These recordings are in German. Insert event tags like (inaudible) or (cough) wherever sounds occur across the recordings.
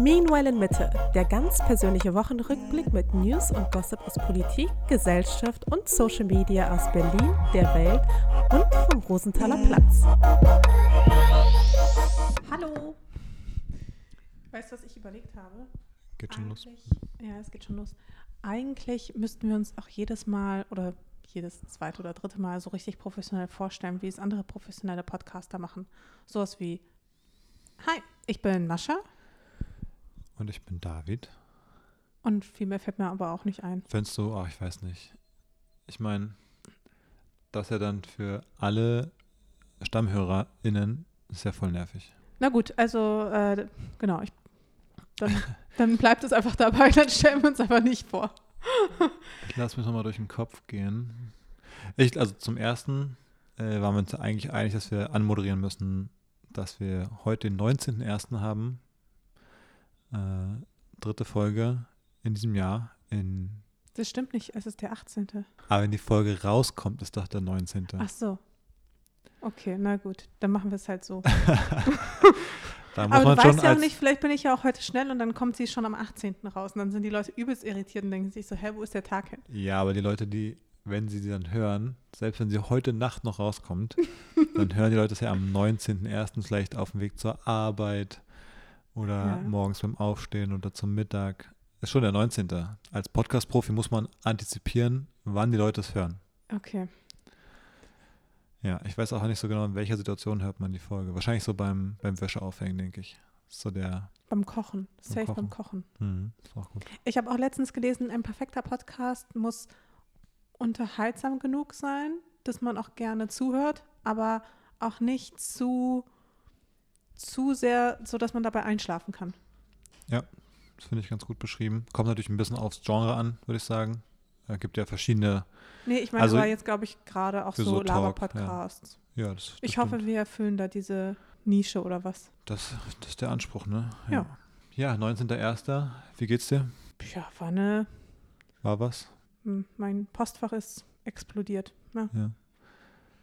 Meanwhile in Mitte, der ganz persönliche Wochenrückblick mit News und Gossip aus Politik, Gesellschaft und Social Media aus Berlin, der Welt und vom Rosenthaler Platz. Hallo! Weißt du, was ich überlegt habe? Geht schon los. Eigentlich- Ja, es geht schon los. Eigentlich müssten wir uns auch jedes Mal oder jedes zweite oder dritte Mal so richtig professionell vorstellen, wie es andere professionelle Podcaster machen. Sowas wie Hi, ich bin Mascha Und ich bin David. und viel mehr fällt mir aber auch nicht ein. Findest du, ach, ich weiß nicht. Ich meine, das ja dann für alle StammhörerInnen ist ja voll nervig. Na gut, also äh, genau, ich, dann, dann bleibt es einfach dabei, (laughs) dann stellen wir uns aber nicht vor. Ich lasse mich nochmal durch den Kopf gehen. Ich, also zum ersten äh, waren wir uns eigentlich einig, dass wir anmoderieren müssen, dass wir heute den 19.01. haben. Äh, dritte Folge in diesem Jahr. In, Das stimmt nicht, es ist der 18. aber wenn die Folge rauskommt, ist doch der 19. Ach so. Okay, na gut, dann machen wir es halt so. (laughs) Aber du weißt ja auch nicht, vielleicht bin ich ja auch heute schnell und dann kommt sie schon am 18. raus und dann sind die Leute übelst irritiert und denken sich so, hä, wo ist der Tag hin? Ja, aber die Leute, die, wenn sie sie dann hören, selbst wenn sie heute Nacht noch rauskommt, (laughs) dann hören die Leute es ja am 19.01. vielleicht auf dem Weg zur Arbeit oder Ja. morgens beim Aufstehen oder zum Mittag. Ist schon der 19. Als Podcast-Profi muss man antizipieren, wann die Leute es hören. Okay. Ja, ich weiß auch nicht so genau, in welcher Situation hört man die Folge. Wahrscheinlich so beim, beim Wäscheaufhängen, denke ich. So der, Beim Kochen. Safe Kochen. beim Kochen. hm, ist auch gut. Ich habe auch letztens gelesen, ein perfekter Podcast muss unterhaltsam genug sein, dass man auch gerne zuhört, aber auch nicht zu, zu sehr, so dass man dabei einschlafen kann. Das finde ich ganz gut beschrieben. Kommt natürlich ein bisschen aufs Genre an, würde ich sagen. Es gibt ja verschiedene, Nee, ich meine, Also aber jetzt glaube ich gerade auch so Lava-Podcasts. ja, das, das Ich stimmt. hoffe, wir erfüllen da diese Nische oder was. Das, das ist der Anspruch, ne? Ja. Ja, 19.01. Wie geht's dir? Ja, war eine, War was? mein Postfach ist explodiert. Ja. Ja.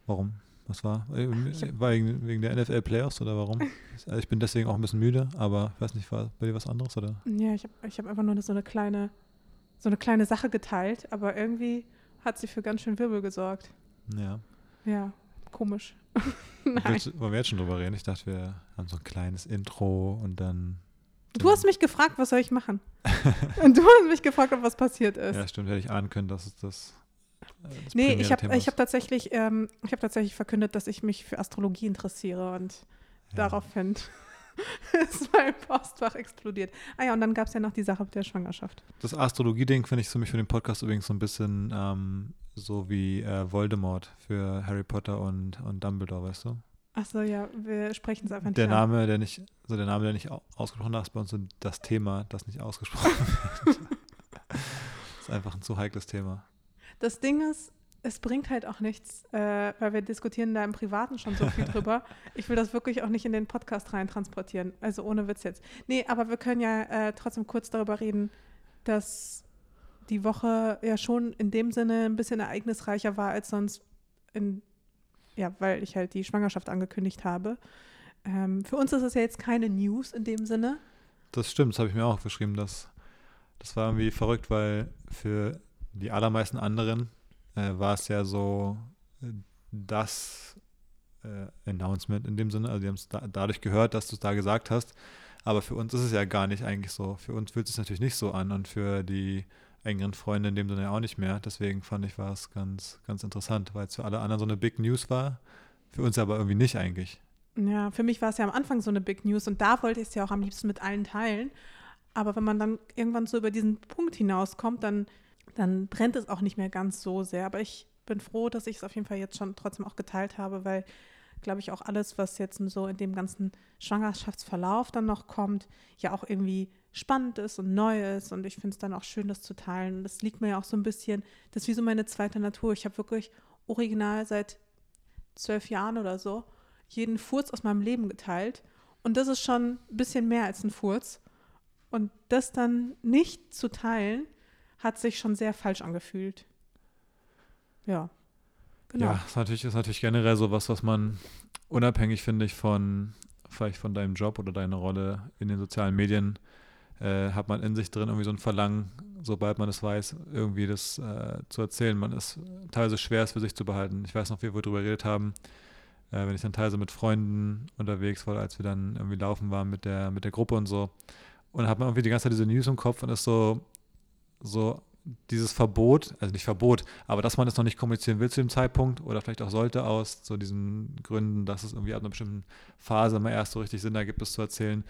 Warum? Was war? Äh, War wegen, wegen der NFL Playoffs oder warum? (laughs) Also ich bin deswegen auch ein bisschen müde, aber ich weiß nicht, war bei dir was anderes oder? Ja, ich habe ich hab einfach nur so eine kleine, so eine kleine Sache geteilt, aber irgendwie hat sie für ganz schön Wirbel gesorgt. Ja. Ja, komisch. (laughs) Nein. Willst, wollen wir jetzt schon drüber reden? Ich dachte, wir haben so ein kleines Intro und dann. Du hast mich gefragt, was soll ich machen? (laughs) Und du hast mich gefragt, ob was passiert ist. Ja, stimmt, hätte ich ahnen können, dass es das. Das nee, ich habe ich hab tatsächlich, ähm, ich hab tatsächlich verkündet, dass ich mich für Astrologie interessiere und Ja. daraufhin (laughs) ist mein Postfach explodiert. Ah ja, und dann gab es ja noch die Sache mit der Schwangerschaft. Das Astrologie-Ding finde ich für mich für den Podcast übrigens so ein bisschen ähm, so wie äh, Voldemort für Harry Potter und, und Dumbledore, weißt du? Achso, ja, wir sprechen es einfach nicht Der an. Name, der nicht, so der Name, der nicht au- ausgesprochen ist bei uns so das Thema, das nicht ausgesprochen (laughs) wird. (laughs) ist einfach ein zu heikles Thema. Das Ding ist, es bringt halt auch nichts, äh, weil wir diskutieren da im Privaten schon so viel drüber. (laughs) Ich will das wirklich auch nicht in den Podcast rein transportieren. Also ohne Witz jetzt. Nee, aber wir können ja äh, trotzdem kurz darüber reden, dass die Woche ja schon in dem Sinne ein bisschen ereignisreicher war als sonst in, ja, weil ich halt die Schwangerschaft angekündigt habe. Ähm, für uns ist es ja jetzt keine News in dem Sinne. Das stimmt, das habe ich mir auch geschrieben. Das, das war irgendwie verrückt, weil für die allermeisten anderen äh, war es ja so äh, das äh, Announcement in dem Sinne. Also die haben es da, dadurch gehört, dass du es da gesagt hast. Aber für uns ist es ja gar nicht eigentlich so. Für uns fühlt es sich natürlich nicht so an und für die engeren Freunde in dem Sinne auch nicht mehr. Deswegen fand ich, war es ganz, ganz interessant, weil es für alle anderen so eine Big News war. Für uns aber irgendwie nicht eigentlich. Ja, für mich war es ja am Anfang so eine Big News und da wollte ich es ja auch am liebsten mit allen teilen. Aber wenn man dann irgendwann so über diesen Punkt hinauskommt, dann, dann brennt es auch nicht mehr ganz so sehr. Aber ich bin froh, dass ich es auf jeden Fall jetzt schon trotzdem auch geteilt habe, weil, glaube ich, auch alles, was jetzt so in dem ganzen Schwangerschaftsverlauf dann noch kommt, ja auch irgendwie spannend ist und neu ist. Und ich finde es dann auch schön, das zu teilen. Das liegt mir ja auch so ein bisschen, das ist wie so meine zweite Natur. Ich habe wirklich original seit zwölf Jahren oder so jeden Furz aus meinem Leben geteilt. Und das ist schon ein bisschen mehr als ein Furz. Und das dann nicht zu teilen, hat sich schon sehr falsch angefühlt. Ja. Genau. Ja, ist natürlich, ist natürlich generell so was, was man unabhängig, finde ich, von vielleicht von deinem Job oder deiner Rolle in den sozialen Medien äh, hat man in sich drin irgendwie so ein Verlangen, sobald man es weiß, irgendwie das äh, zu erzählen. Man ist teilweise schwer, es für sich zu behalten. Ich weiß noch, wie wir darüber geredet haben, äh, wenn ich dann teilweise mit Freunden unterwegs war, als wir dann irgendwie laufen waren mit der, mit der Gruppe und so. Und dann hat man irgendwie die ganze Zeit diese News im Kopf und ist so, so dieses Verbot, also nicht Verbot, aber dass man es noch nicht kommunizieren will zu dem Zeitpunkt oder vielleicht auch sollte aus so diesen Gründen, dass es irgendwie ab einer bestimmten Phase mal erst so richtig Sinn ergibt, es zu erzählen.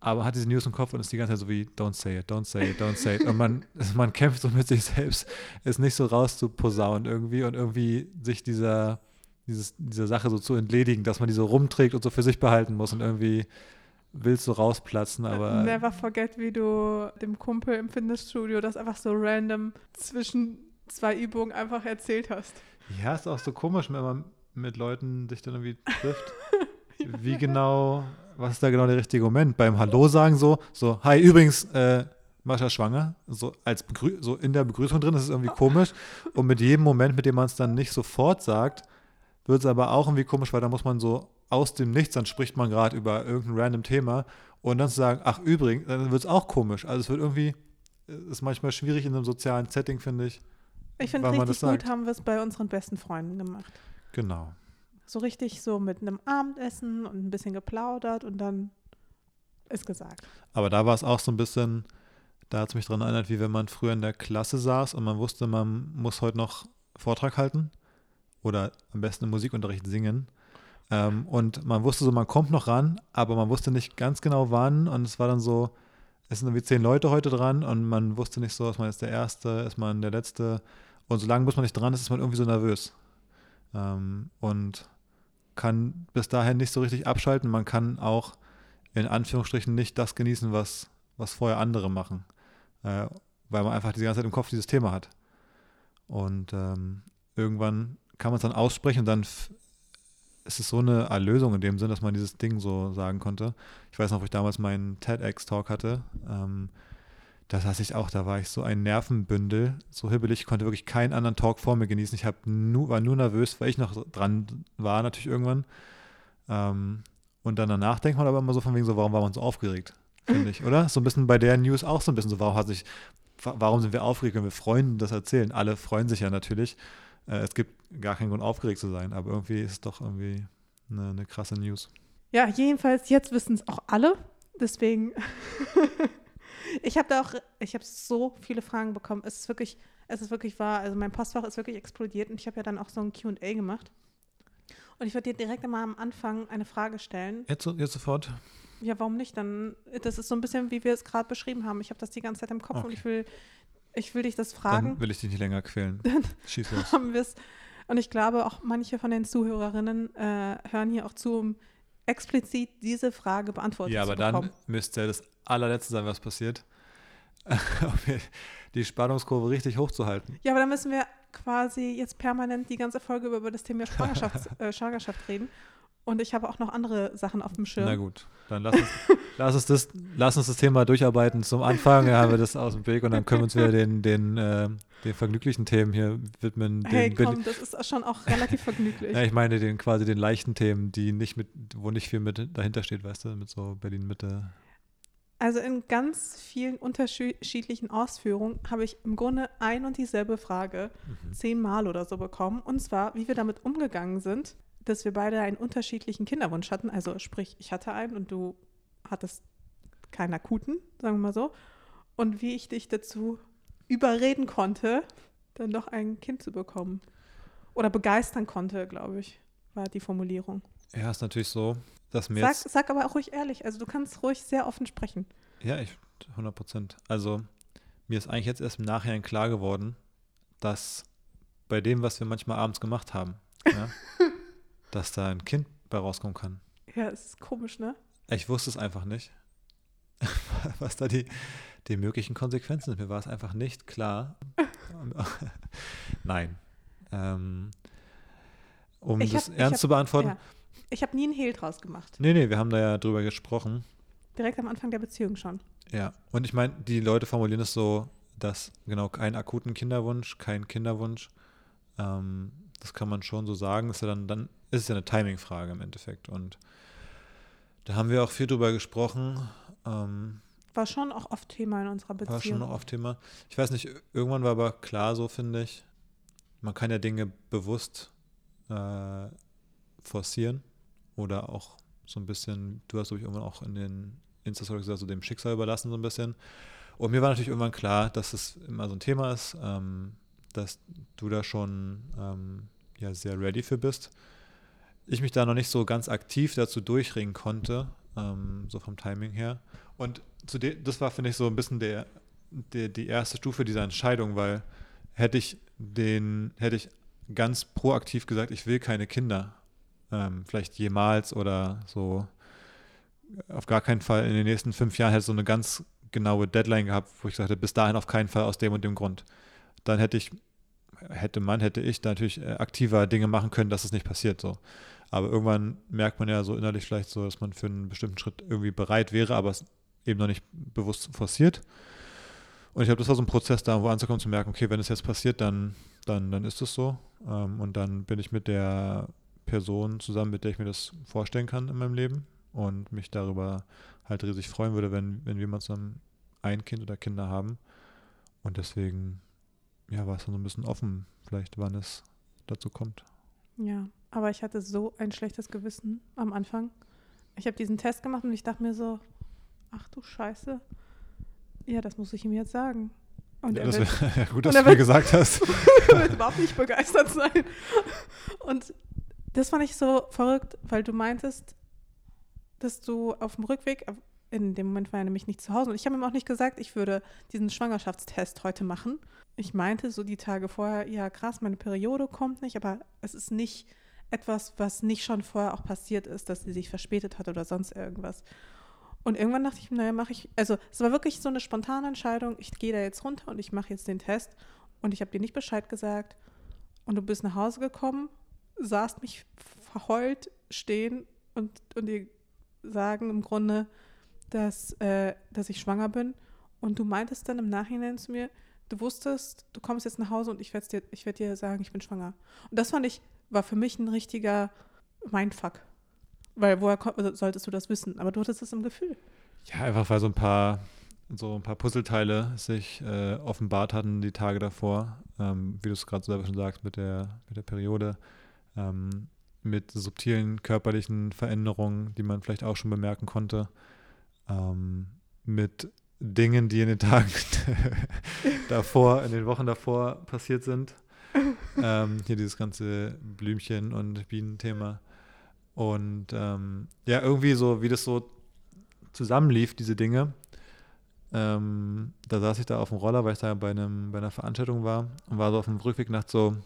Aber hat diese News im Kopf und ist die ganze Zeit so wie, don't say it, don't say it, don't say it. Und man, (laughs) man kämpft so mit sich selbst, es nicht so rauszuposaunen irgendwie und irgendwie sich dieser, dieses, dieser Sache so zu entledigen, dass man die so rumträgt und so für sich behalten muss und irgendwie willst du rausplatzen, aber. Never forget, wie du dem Kumpel im Fitnessstudio das einfach so random zwischen zwei Übungen einfach erzählt hast. Ja, ist auch so komisch, wenn man mit Leuten sich dann irgendwie trifft. (laughs) wie genau, was ist da genau der richtige Moment? Beim Hallo sagen so, so, hi, übrigens, äh, Mascha schwanger, so als Begrü so in der Begrüßung drin, das ist irgendwie komisch. Und mit jedem Moment, mit dem man es dann nicht sofort sagt, wird es aber auch irgendwie komisch, weil da muss man so aus dem Nichts, dann spricht man gerade über irgendein random Thema und dann zu sagen, ach übrigens, dann wird es auch komisch. Also es wird irgendwie, ist manchmal schwierig in einem sozialen Setting, finde ich. Ich finde richtig gut haben wir es bei unseren besten Freunden gemacht. Genau. So richtig so mit einem Abendessen und ein bisschen geplaudert und dann ist gesagt. Aber da war es auch so ein bisschen, da hat es mich daran erinnert, wie wenn man früher in der Klasse saß und man wusste, man muss heute noch Vortrag halten oder am besten im Musikunterricht singen. Ähm, und man wusste so, man kommt noch ran, aber man wusste nicht ganz genau wann. Und es war dann so, es sind irgendwie zehn Leute heute dran und man wusste nicht so, ist man jetzt der Erste, ist man der Letzte. Und solange muss man nicht dran ist, ist man irgendwie so nervös. Ähm, und kann bis dahin nicht so richtig abschalten. Man kann auch in Anführungsstrichen nicht das genießen, was, was vorher andere machen. Äh, weil man einfach die ganze Zeit im Kopf dieses Thema hat. Und ähm, irgendwann kann man es dann aussprechen und dann es ist so eine Erlösung in dem Sinn, dass man dieses Ding so sagen konnte. Ich weiß noch, wo ich damals meinen TEDx-Talk hatte. Ähm, da saß ich auch, da war ich so ein Nervenbündel, so hibbelig, ich konnte wirklich keinen anderen Talk vor mir genießen. Ich nur, war nur nervös, weil ich noch dran war, natürlich irgendwann. Ähm, und dann danach denkt man aber immer so von wegen so, warum war man so aufgeregt, finde ich, oder? So ein bisschen bei der News auch so ein bisschen so, warum hat sich, warum sind wir aufgeregt, wenn wir Freunden das erzählen? Alle freuen sich ja natürlich. Äh, es gibt gar keinen Grund aufgeregt zu sein, aber irgendwie ist es doch irgendwie eine, eine krasse News. Ja, jedenfalls, jetzt wissen es auch alle. Deswegen, (laughs) ich habe da auch, ich habe so viele Fragen bekommen. Es ist wirklich, es ist wirklich wahr. Also mein Postfach ist wirklich explodiert und ich habe ja dann auch so ein QA gemacht. Und ich würde dir direkt einmal am Anfang eine Frage stellen. Jetzt, jetzt sofort? Ja, warum nicht? Dann, das ist so ein bisschen, wie wir es gerade beschrieben haben. Ich habe das die ganze Zeit im Kopf okay. und ich will ich will dich das fragen. Dann will ich dich nicht länger quälen. Dann Schieß los. (laughs) haben wir es. Und ich glaube, auch manche von den Zuhörerinnen äh, hören hier auch zu, um explizit diese Frage beantwortet zu bekommen. Ja, aber dann müsste das allerletzte sein, was passiert. (laughs) die Spannungskurve richtig hochzuhalten. Ja, aber dann müssen wir quasi jetzt permanent die ganze Folge über, über das Thema Schwangerschaft, (laughs) äh, Schwangerschaft reden. Und ich habe auch noch andere Sachen auf dem Schirm. Na gut, dann lass uns, (laughs) lass uns, das, lass uns das Thema durcharbeiten zum Anfang. (laughs) Haben wir das aus dem Weg und dann können wir uns wieder den, den, äh, den vergnüglichen Themen hier widmen. Hey, komm, das ist schon auch relativ vergnüglich. ja, ich meine den quasi den leichten Themen, die nicht mit, wo nicht viel mit dahinter steht, weißt du, mit so Berlin-Mitte. Also in ganz vielen unterschiedlichen Ausführungen habe ich im Grunde ein und dieselbe Frage mhm. zehnmal oder so bekommen. Und zwar, wie wir damit umgegangen sind, dass wir beide einen unterschiedlichen Kinderwunsch hatten. Also sprich, ich hatte einen und du hattest keinen akuten, sagen wir mal so. Und wie ich dich dazu überreden konnte, dann doch ein Kind zu bekommen. Oder begeistern konnte, glaube ich, war die Formulierung. Ja, ist natürlich so, dass mir sag, sag aber auch ruhig ehrlich, also du kannst ruhig sehr offen sprechen. Ja, ich, 100 Prozent. Also mir ist eigentlich jetzt erst im Nachhinein klar geworden, dass bei dem, was wir manchmal abends gemacht haben, ja, (laughs) dass da ein Kind bei rauskommen kann. Ja, es ist komisch, ne? Ich wusste es einfach nicht, (laughs) was da die, die möglichen Konsequenzen sind. Mir war es einfach nicht klar. (laughs) Nein. Ähm, um ich das hab, ernst hab, zu beantworten. Ja. Ich habe nie einen Hehl draus gemacht. Nee, nee, wir haben da ja drüber gesprochen. Direkt am Anfang der Beziehung schon. Ja, und ich meine, die Leute formulieren es so, dass genau keinen akuten Kinderwunsch, kein Kinderwunsch. Ähm, das kann man schon so sagen. Ist ja dann, dann ist es ja eine Timing-Frage im Endeffekt. Und da haben wir auch viel drüber gesprochen, ähm, war schon auch oft Thema in unserer Beziehung. War schon noch oft Thema. Ich weiß nicht, irgendwann war aber klar so, finde ich, man kann ja Dinge bewusst äh, forcieren oder auch so ein bisschen, du hast, glaube ich, irgendwann auch in den Insta-Stories gesagt, so dem Schicksal überlassen so ein bisschen. Und mir war natürlich irgendwann klar, dass es immer so ein Thema ist, ähm, dass du da schon ähm, ja, sehr ready für bist. Ich mich da noch nicht so ganz aktiv dazu durchringen konnte, ähm, so vom Timing her. Und zu das war, finde ich, so ein bisschen der, der, die erste Stufe dieser Entscheidung, weil hätte ich den, hätte ich ganz proaktiv gesagt, ich will keine Kinder, ähm, vielleicht jemals oder so auf gar keinen Fall in den nächsten fünf Jahren hätte so eine ganz genaue Deadline gehabt, wo ich sagte, bis dahin auf keinen Fall aus dem und dem Grund. Dann hätte ich, hätte man, hätte ich natürlich äh, aktiver Dinge machen können, dass es nicht passiert so. Aber irgendwann merkt man ja so innerlich vielleicht so, dass man für einen bestimmten Schritt irgendwie bereit wäre, aber es eben noch nicht bewusst forciert. Und ich glaube, das war so ein Prozess, da wo anzukommen, zu merken, okay, wenn es jetzt passiert, dann, dann, dann ist es so. Ähm, und dann bin ich mit der Person zusammen, mit der ich mir das vorstellen kann in meinem Leben und mich darüber halt riesig freuen würde, wenn, wenn wir mal zusammen ein Kind oder Kinder haben. Und deswegen, ja, war es dann so ein bisschen offen, vielleicht, wann es dazu kommt. Ja, aber ich hatte so ein schlechtes Gewissen am Anfang. Ich habe diesen Test gemacht und ich dachte mir so, ach du Scheiße. Ja, das muss ich ihm jetzt sagen. Und ja, er das wird, (laughs) ja, gut, dass und du mir gesagt hast. (laughs) er wird überhaupt nicht begeistert sein. Und das fand ich so verrückt, weil du meintest, dass du auf dem Rückweg, in dem Moment war er nämlich nicht zu Hause und ich habe ihm auch nicht gesagt, ich würde diesen Schwangerschaftstest heute machen. Ich meinte so die Tage vorher, ja krass, meine Periode kommt nicht, aber es ist nicht etwas, was nicht schon vorher auch passiert ist, dass sie sich verspätet hat oder sonst irgendwas. Und irgendwann dachte ich, naja, mache ich, also es war wirklich so eine spontane Entscheidung, ich gehe da jetzt runter und ich mache jetzt den Test und ich habe dir nicht Bescheid gesagt und du bist nach Hause gekommen, sahst mich verheult stehen und, und dir sagen im Grunde, dass, äh, dass ich schwanger bin und du meintest dann im Nachhinein zu mir, du wusstest, du kommst jetzt nach Hause und ich werde dir, werd dir sagen, ich bin schwanger. Und das fand ich, war für mich ein richtiger Mindfuck. Weil woher also solltest du das wissen? Aber du hattest es im Gefühl. Ja, einfach weil so ein paar, so ein paar Puzzleteile sich äh, offenbart hatten die Tage davor, ähm, wie du es gerade selber schon sagst, mit der, mit der Periode, ähm, mit subtilen körperlichen Veränderungen, die man vielleicht auch schon bemerken konnte, ähm, mit Dingen, die in den Tagen (laughs) davor, in den Wochen davor passiert sind. Ähm, hier dieses ganze Blümchen- und Bienenthema. Und ähm, ja, irgendwie so, wie das so zusammenlief, diese Dinge. Ähm, da saß ich da auf dem Roller, weil ich da bei, einem, bei einer Veranstaltung war und war so auf dem Rückweg nach so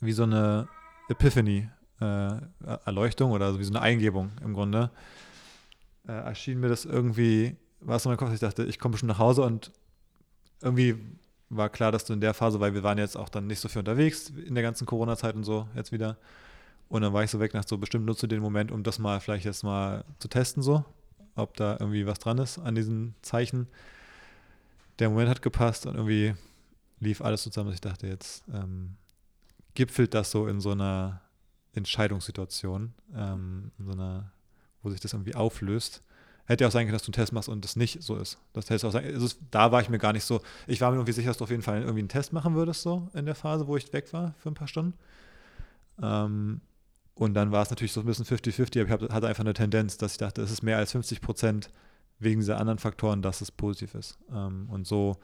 wie so eine Epiphany, äh, Erleuchtung oder wie so eine Eingebung im Grunde. Äh, erschien mir das irgendwie, war es in meinem Kopf, ich dachte, ich komme bestimmt nach Hause und irgendwie war klar, dass du in der Phase, weil wir waren jetzt auch dann nicht so viel unterwegs in der ganzen Corona-Zeit und so jetzt wieder. Und dann war ich so weg nach so bestimmt nutze den Moment, um das mal vielleicht jetzt mal zu testen, so, ob da irgendwie was dran ist an diesen Zeichen. Der Moment hat gepasst und irgendwie lief alles zusammen, dass ich dachte, jetzt ähm, gipfelt das so in so einer Entscheidungssituation, ähm, in so einer, wo sich das irgendwie auflöst. Hätte ja auch sein können, dass du einen Test machst und das nicht so ist. Das hätte auch sein, es- da war ich mir gar nicht so, ich war mir irgendwie sicher, dass du auf jeden Fall irgendwie einen Test machen würdest, so in der Phase, wo ich weg war für ein paar Stunden. Ähm, und dann war es natürlich so ein bisschen 50-50, aber ich hab, hatte einfach eine Tendenz, dass ich dachte, es ist mehr als 50 Prozent wegen dieser anderen Faktoren, dass es positiv ist. Ähm, und so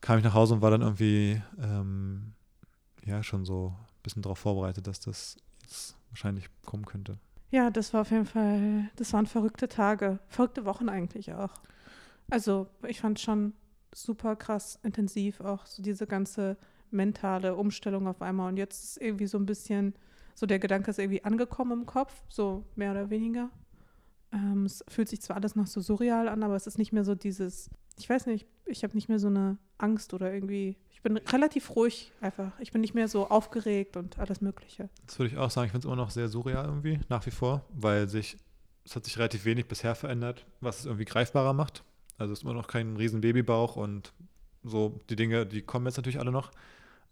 kam ich nach Hause und war dann irgendwie ähm, ja schon so ein bisschen darauf vorbereitet, dass das jetzt wahrscheinlich kommen könnte. Ja, das war auf jeden Fall, das waren verrückte Tage, verrückte Wochen eigentlich auch. Also ich fand schon super krass intensiv auch so diese ganze mentale Umstellung auf einmal. Und jetzt ist irgendwie so ein bisschen, so der Gedanke ist irgendwie angekommen im Kopf, so mehr oder weniger. Ähm, es fühlt sich zwar alles noch so surreal an, aber es ist nicht mehr so dieses, ich weiß nicht, ich habe nicht mehr so eine Angst oder irgendwie, ich bin relativ ruhig einfach. Ich bin nicht mehr so aufgeregt und alles Mögliche. Das würde ich auch sagen. Ich finde es immer noch sehr surreal irgendwie, nach wie vor, weil sich, es hat sich relativ wenig bisher verändert, was es irgendwie greifbarer macht. Also es ist immer noch kein riesen Babybauch und so die Dinge, die kommen jetzt natürlich alle noch.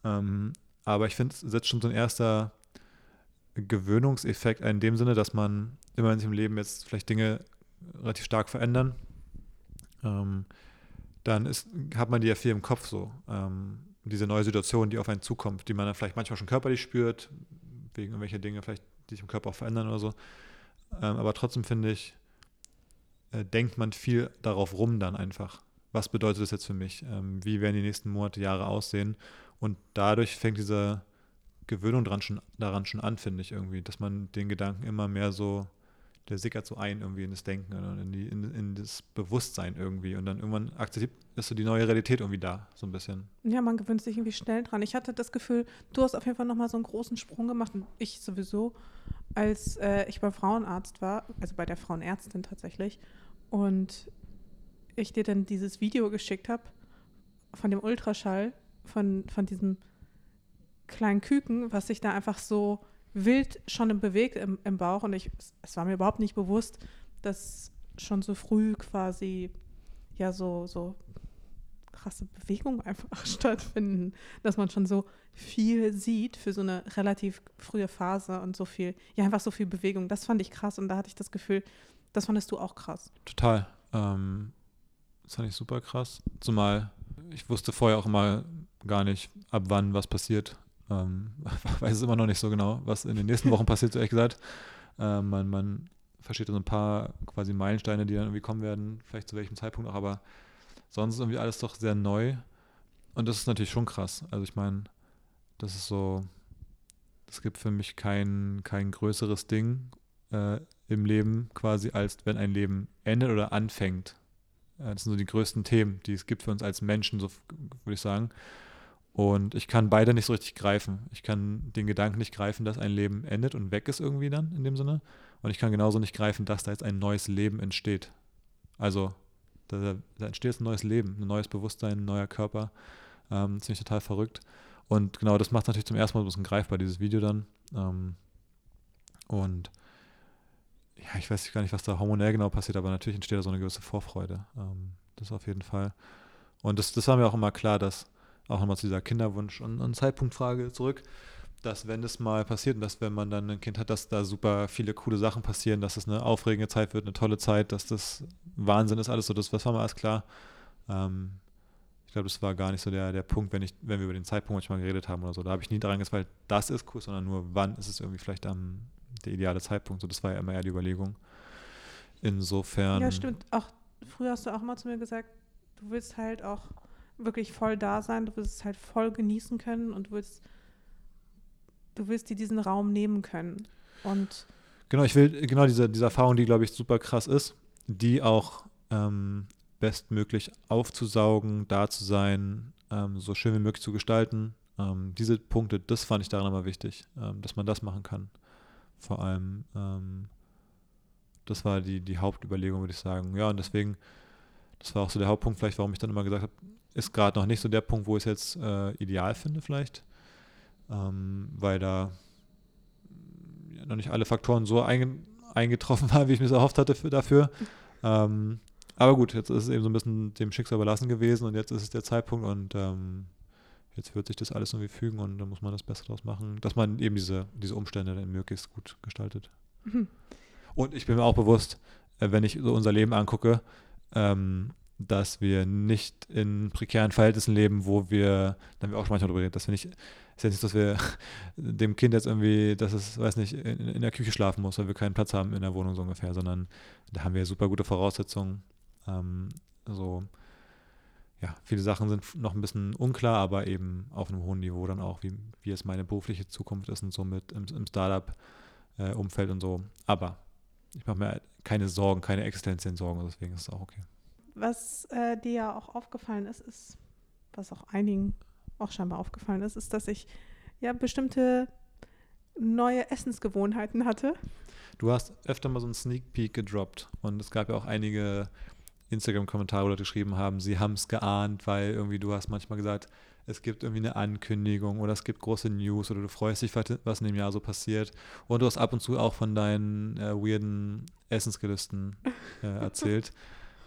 Ähm, aber ich finde, es setzt schon so ein erster Gewöhnungseffekt in dem Sinne, dass man immer in im Leben jetzt vielleicht Dinge relativ stark verändern, ähm, dann ist, hat man die ja viel im Kopf so. Ähm, diese neue Situation, die auf einen zukommt, die man dann vielleicht manchmal schon körperlich spürt, wegen irgendwelcher Dinge vielleicht, die sich im Körper auch verändern oder so. Ähm, aber trotzdem finde ich, äh, denkt man viel darauf rum dann einfach. Was bedeutet das jetzt für mich? Ähm, wie werden die nächsten Monate, Jahre aussehen? Und dadurch fängt diese Gewöhnung dran schon, daran schon an, finde ich irgendwie, dass man den Gedanken immer mehr so der sickert so ein irgendwie in das Denken und in, die, in, in das Bewusstsein irgendwie. Und dann irgendwann akzeptiert, ist so die neue Realität irgendwie da, so ein bisschen. Ja, man gewöhnt sich irgendwie schnell dran. Ich hatte das Gefühl, du hast auf jeden Fall nochmal so einen großen Sprung gemacht und ich sowieso, als äh, ich beim Frauenarzt war, also bei der Frauenärztin tatsächlich, und ich dir dann dieses Video geschickt habe von dem Ultraschall, von, von diesem kleinen Küken, was sich da einfach so wild schon bewegt im, im Bauch und ich, es war mir überhaupt nicht bewusst, dass schon so früh quasi ja so, so krasse Bewegungen (laughs) einfach stattfinden, dass man schon so viel sieht für so eine relativ frühe Phase und so viel, ja einfach so viel Bewegung. Das fand ich krass und da hatte ich das Gefühl, das fandest du auch krass. Total. Ähm, das fand ich super krass. Zumal ich wusste vorher auch immer gar nicht, ab wann was passiert. Ähm, (laughs) weiß es immer noch nicht so genau, was in den nächsten Wochen passiert, ehrlich gesagt. Ähm, man, man versteht so ein paar quasi Meilensteine, die dann irgendwie kommen werden, vielleicht zu welchem Zeitpunkt auch, aber sonst ist irgendwie alles doch sehr neu. Und das ist natürlich schon krass. Also ich meine, das ist so, es gibt für mich kein, kein größeres Ding äh, im Leben quasi, als wenn ein Leben endet oder anfängt. Äh, das sind so die größten Themen, die es gibt für uns als Menschen, so würde ich sagen. Und ich kann beide nicht so richtig greifen. Ich kann den Gedanken nicht greifen, dass ein Leben endet und weg ist irgendwie dann in dem Sinne. Und ich kann genauso nicht greifen, dass da jetzt ein neues Leben entsteht. Also da, da entsteht jetzt ein neues Leben, ein neues Bewusstsein, ein neuer Körper. Ähm, das finde ich total verrückt. Und genau das macht natürlich zum ersten Mal ein bisschen greifbar, dieses Video dann. Ähm, und ja, ich weiß gar nicht, was da hormonell genau passiert, aber natürlich entsteht da so eine gewisse Vorfreude. Ähm, das auf jeden Fall. Und das, das war mir auch immer klar, dass auch nochmal zu dieser Kinderwunsch- und, und Zeitpunktfrage zurück, dass wenn das mal passiert und dass wenn man dann ein Kind hat, dass da super viele coole Sachen passieren, dass es eine aufregende Zeit wird, eine tolle Zeit, dass das Wahnsinn ist, alles so, das, war mir alles klar. Ähm, ich glaube, das war gar nicht so der, der Punkt, wenn, ich, wenn wir über den Zeitpunkt manchmal geredet haben oder so. Da habe ich nie daran weil das ist cool, sondern nur, wann ist es irgendwie vielleicht am, der ideale Zeitpunkt. So, das war ja immer eher die Überlegung. Insofern. Ja, stimmt. Auch früher hast du auch mal zu mir gesagt, du willst halt auch wirklich voll da sein, du willst es halt voll genießen können und du willst, du willst dir diesen Raum nehmen können. Und genau, ich will genau diese, diese Erfahrung, die, glaube ich, super krass ist, die auch ähm, bestmöglich aufzusaugen, da zu sein, ähm, so schön wie möglich zu gestalten. Ähm, diese Punkte, das fand ich daran immer wichtig, ähm, dass man das machen kann. Vor allem, ähm, das war die, die Hauptüberlegung, würde ich sagen. Ja, und deswegen, das war auch so der Hauptpunkt vielleicht, warum ich dann immer gesagt habe, ist gerade noch nicht so der Punkt, wo ich es jetzt äh, ideal finde, vielleicht. Ähm, weil da ja, noch nicht alle Faktoren so einge eingetroffen waren, (laughs) wie ich mir es erhofft hatte für, dafür. Ähm, aber gut, jetzt ist es eben so ein bisschen dem Schicksal überlassen gewesen und jetzt ist es der Zeitpunkt und ähm, jetzt wird sich das alles irgendwie fügen und da muss man das Beste draus machen, dass man eben diese, diese Umstände dann möglichst gut gestaltet. Mhm. Und ich bin mir auch bewusst, äh, wenn ich so unser Leben angucke, ähm, dass wir nicht in prekären Verhältnissen leben, wo wir, da haben wir auch schon manchmal drüber geredet, dass wir nicht, ist ja nicht, dass wir (laughs) dem Kind jetzt irgendwie, dass es, weiß nicht, in, in, der Küche schlafen muss, weil wir keinen Platz haben in der Wohnung so ungefähr, sondern da haben wir super gute Voraussetzungen. Ähm, so, ja, viele Sachen sind noch ein bisschen unklar, aber eben auf einem hohen Niveau dann auch, wie, wie es meine berufliche Zukunft ist und so mit im, im Startup-Umfeld äh, und so. Aber ich mache mir keine Sorgen, keine existenziellen Sorgen, deswegen ist es auch okay. Was äh, dir ja auch aufgefallen ist, ist, was auch einigen auch scheinbar aufgefallen ist, ist, dass ich ja bestimmte neue Essensgewohnheiten hatte. Du hast öfter mal so einen Sneak Peek gedroppt und es gab ja auch einige Instagram-Kommentare, wo Leute geschrieben haben, sie haben es geahnt, weil irgendwie du hast manchmal gesagt, es gibt irgendwie eine Ankündigung oder es gibt große News oder du freust dich, was in dem Jahr so passiert. Und du hast ab und zu auch von deinen äh, weirden Essensgelüsten äh, erzählt. (laughs)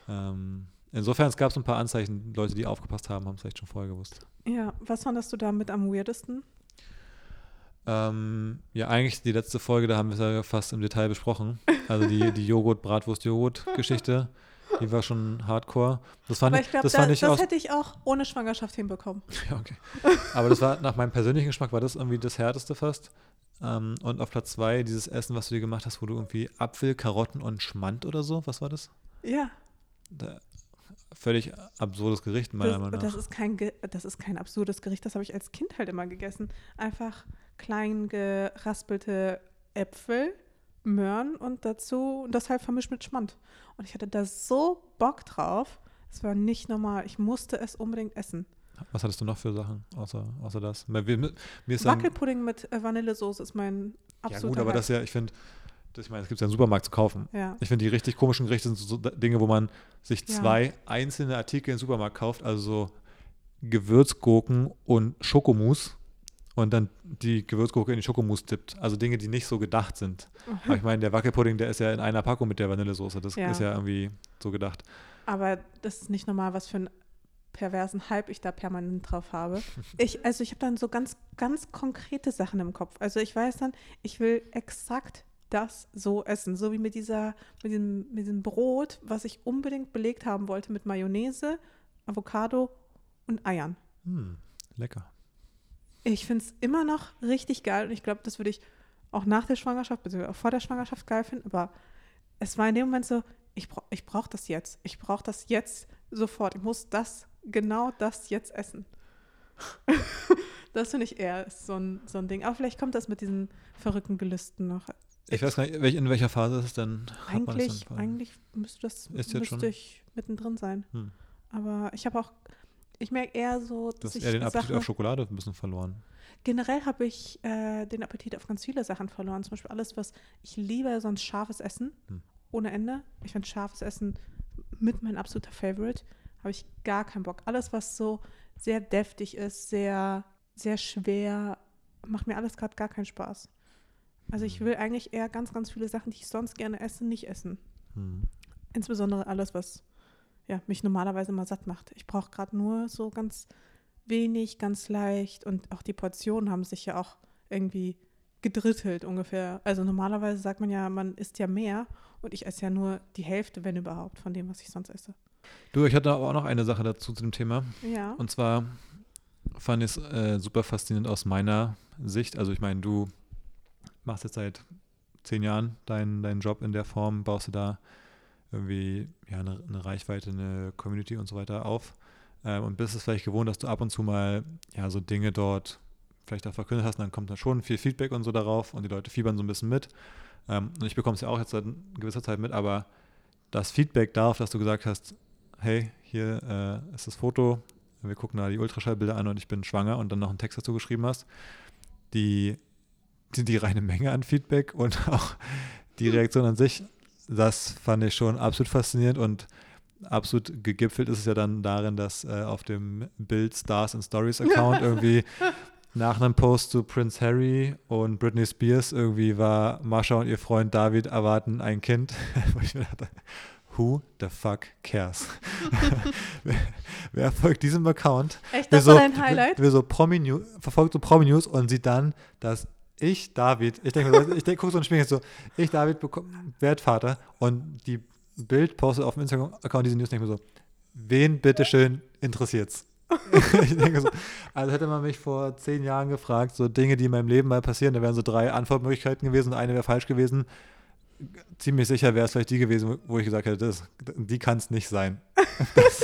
ähm, insofern, es gab so ein paar Anzeichen, Leute, die aufgepasst haben, haben es vielleicht schon vorher gewusst. Ja, was fandest du damit am weirdesten? Ähm, ja, eigentlich die letzte Folge, da haben wir es ja fast im Detail besprochen. Also die, die Joghurt, Bratwurst, Joghurt-Geschichte. Die war schon hardcore. Das fand Aber ich, glaube, das da, fand ich das hätte ich auch ohne Schwangerschaft hinbekommen. (laughs) Ja, okay. Aber das war nach meinem persönlichen Geschmack war das irgendwie das härteste fast. Ähm, und auf Platz zwei dieses Essen, was du dir gemacht hast, wo du irgendwie Apfel, Karotten und Schmand oder so, was war das? Ja, Da, völlig absurdes Gericht meiner das, Meinung nach. das, ist kein, das ist kein absurdes Gericht, das habe ich als Kind halt immer gegessen. Einfach klein geraspelte Äpfel, Möhren und dazu und das halt vermischt mit Schmand. Und ich hatte da so Bock drauf. Es war nicht normal. Ich musste es unbedingt essen. Was hattest du noch für Sachen außer, außer das? Mir dann, Wackelpudding mit äh, Vanillesoße ist mein ja absoluter gut, aber Highlight. das ist ja, ich finde, das- ich meine, es gibt ja im Supermarkt zu kaufen. Ja. Ich finde, die richtig komischen Gerichte sind so, Dinge, wo man sich Ja. zwei einzelne Artikel im Supermarkt kauft, also so Gewürzgurken und Schokomousse und dann die Gewürzgurke in die Schokomousse tippt. Also Dinge, die nicht so gedacht sind. Aber ich meine, der Wackelpudding, der ist ja in einer Packung mit der Vanillesoße. Das Ja. ist ja irgendwie so gedacht. Aber das ist nicht normal, was für einen perversen Hype ich da permanent drauf habe. (laughs) Ich, also ich habe dann so ganz, ganz konkrete Sachen im Kopf. Also ich weiß dann, ich will exakt das so essen. So wie mit dieser, mit diesem, mit diesem Brot, was ich unbedingt belegt haben wollte mit Mayonnaise, Avocado und Eiern. Hm, lecker. Ich finde es immer noch richtig geil und ich glaube, das würde ich auch nach der Schwangerschaft, beziehungsweise auch vor der Schwangerschaft geil finden, aber es war in dem Moment so, ich, bra ich brauche das jetzt. Ich brauche das jetzt sofort. Ich muss das, genau das jetzt essen. (laughs) das finde ich eher so ein, so ein Ding. Aber vielleicht kommt das mit diesen verrückten Gelüsten noch. Ich weiß gar nicht, in welcher Phase ist es denn? Eigentlich, vor- eigentlich müsste das Ist müsste ich mittendrin sein. Hm. Aber ich habe auch, ich merke eher so, Du dass hast ich eher den Appetit Sachen, auf Schokolade ein bisschen verloren. Generell habe ich äh, den Appetit auf ganz viele Sachen verloren. Zum Beispiel alles, was ich liebe, sonst scharfes Essen Hm. ohne Ende. Ich finde scharfes Essen mit mein absoluter Favorite. Habe ich gar keinen Bock. Alles, was so sehr deftig ist, sehr, sehr schwer, macht mir alles gerade gar keinen Spaß. Also ich will eigentlich eher ganz, ganz viele Sachen, die ich sonst gerne esse, nicht essen. Hm. Insbesondere alles, was ja, mich normalerweise mal satt macht. Ich brauche gerade nur so ganz wenig, ganz leicht und auch die Portionen haben sich ja auch irgendwie gedrittelt ungefähr. Also normalerweise sagt man ja, man isst ja mehr und ich esse ja nur die Hälfte, wenn überhaupt, von dem, was ich sonst esse. Du, ich hatte aber auch noch eine Sache dazu zu dem Thema. Ja. Und zwar fand ich es äh, super faszinierend aus meiner Sicht. Also ich meine, du machst jetzt seit zehn Jahren deinen, deinen Job in der Form, baust du da irgendwie ja, eine, eine Reichweite, eine Community und so weiter auf. Ähm, und bist es vielleicht gewohnt, dass du ab und zu mal ja so Dinge dort vielleicht auch verkündet hast, und dann kommt da schon viel Feedback und so darauf und die Leute fiebern so ein bisschen mit. Ähm, und ich bekomme es ja auch jetzt seit gewisser Zeit mit, aber das Feedback darauf, dass du gesagt hast, hey, hier äh, ist das Foto, wir gucken da die Ultraschallbilder an und ich bin schwanger und dann noch einen Text dazu geschrieben hast, die, die, die reine Menge an Feedback und (laughs) auch die Reaktion an sich, das fand ich schon absolut faszinierend und absolut gegipfelt ist es ja dann darin, dass äh, auf dem Bild Stars and Stories Account (laughs) irgendwie nach einem Post zu Prince Harry und Britney Spears irgendwie war Mascha und ihr Freund David erwarten ein Kind, (laughs) wo ich mir dachte, who the fuck cares? wer, wer folgt diesem Account? Echt, das so, war dein Highlight? wir so Promi News, verfolgt so Promi News und sieht dann, dass ich, David, ich denke, ich denk, gucke so ein Spiel jetzt so, ich, David, werde Vater und die Bild postet auf dem Instagram-Account diese News, denke mir so, wen bitteschön interessiert's? (laughs) ich denke so, also hätte man mich vor zehn Jahren gefragt, so Dinge, die in meinem Leben mal passieren, da wären so drei Antwortmöglichkeiten gewesen und eine wäre falsch gewesen. Ziemlich sicher wäre es vielleicht die gewesen, wo ich gesagt hätte, das, die kann es nicht sein. Das,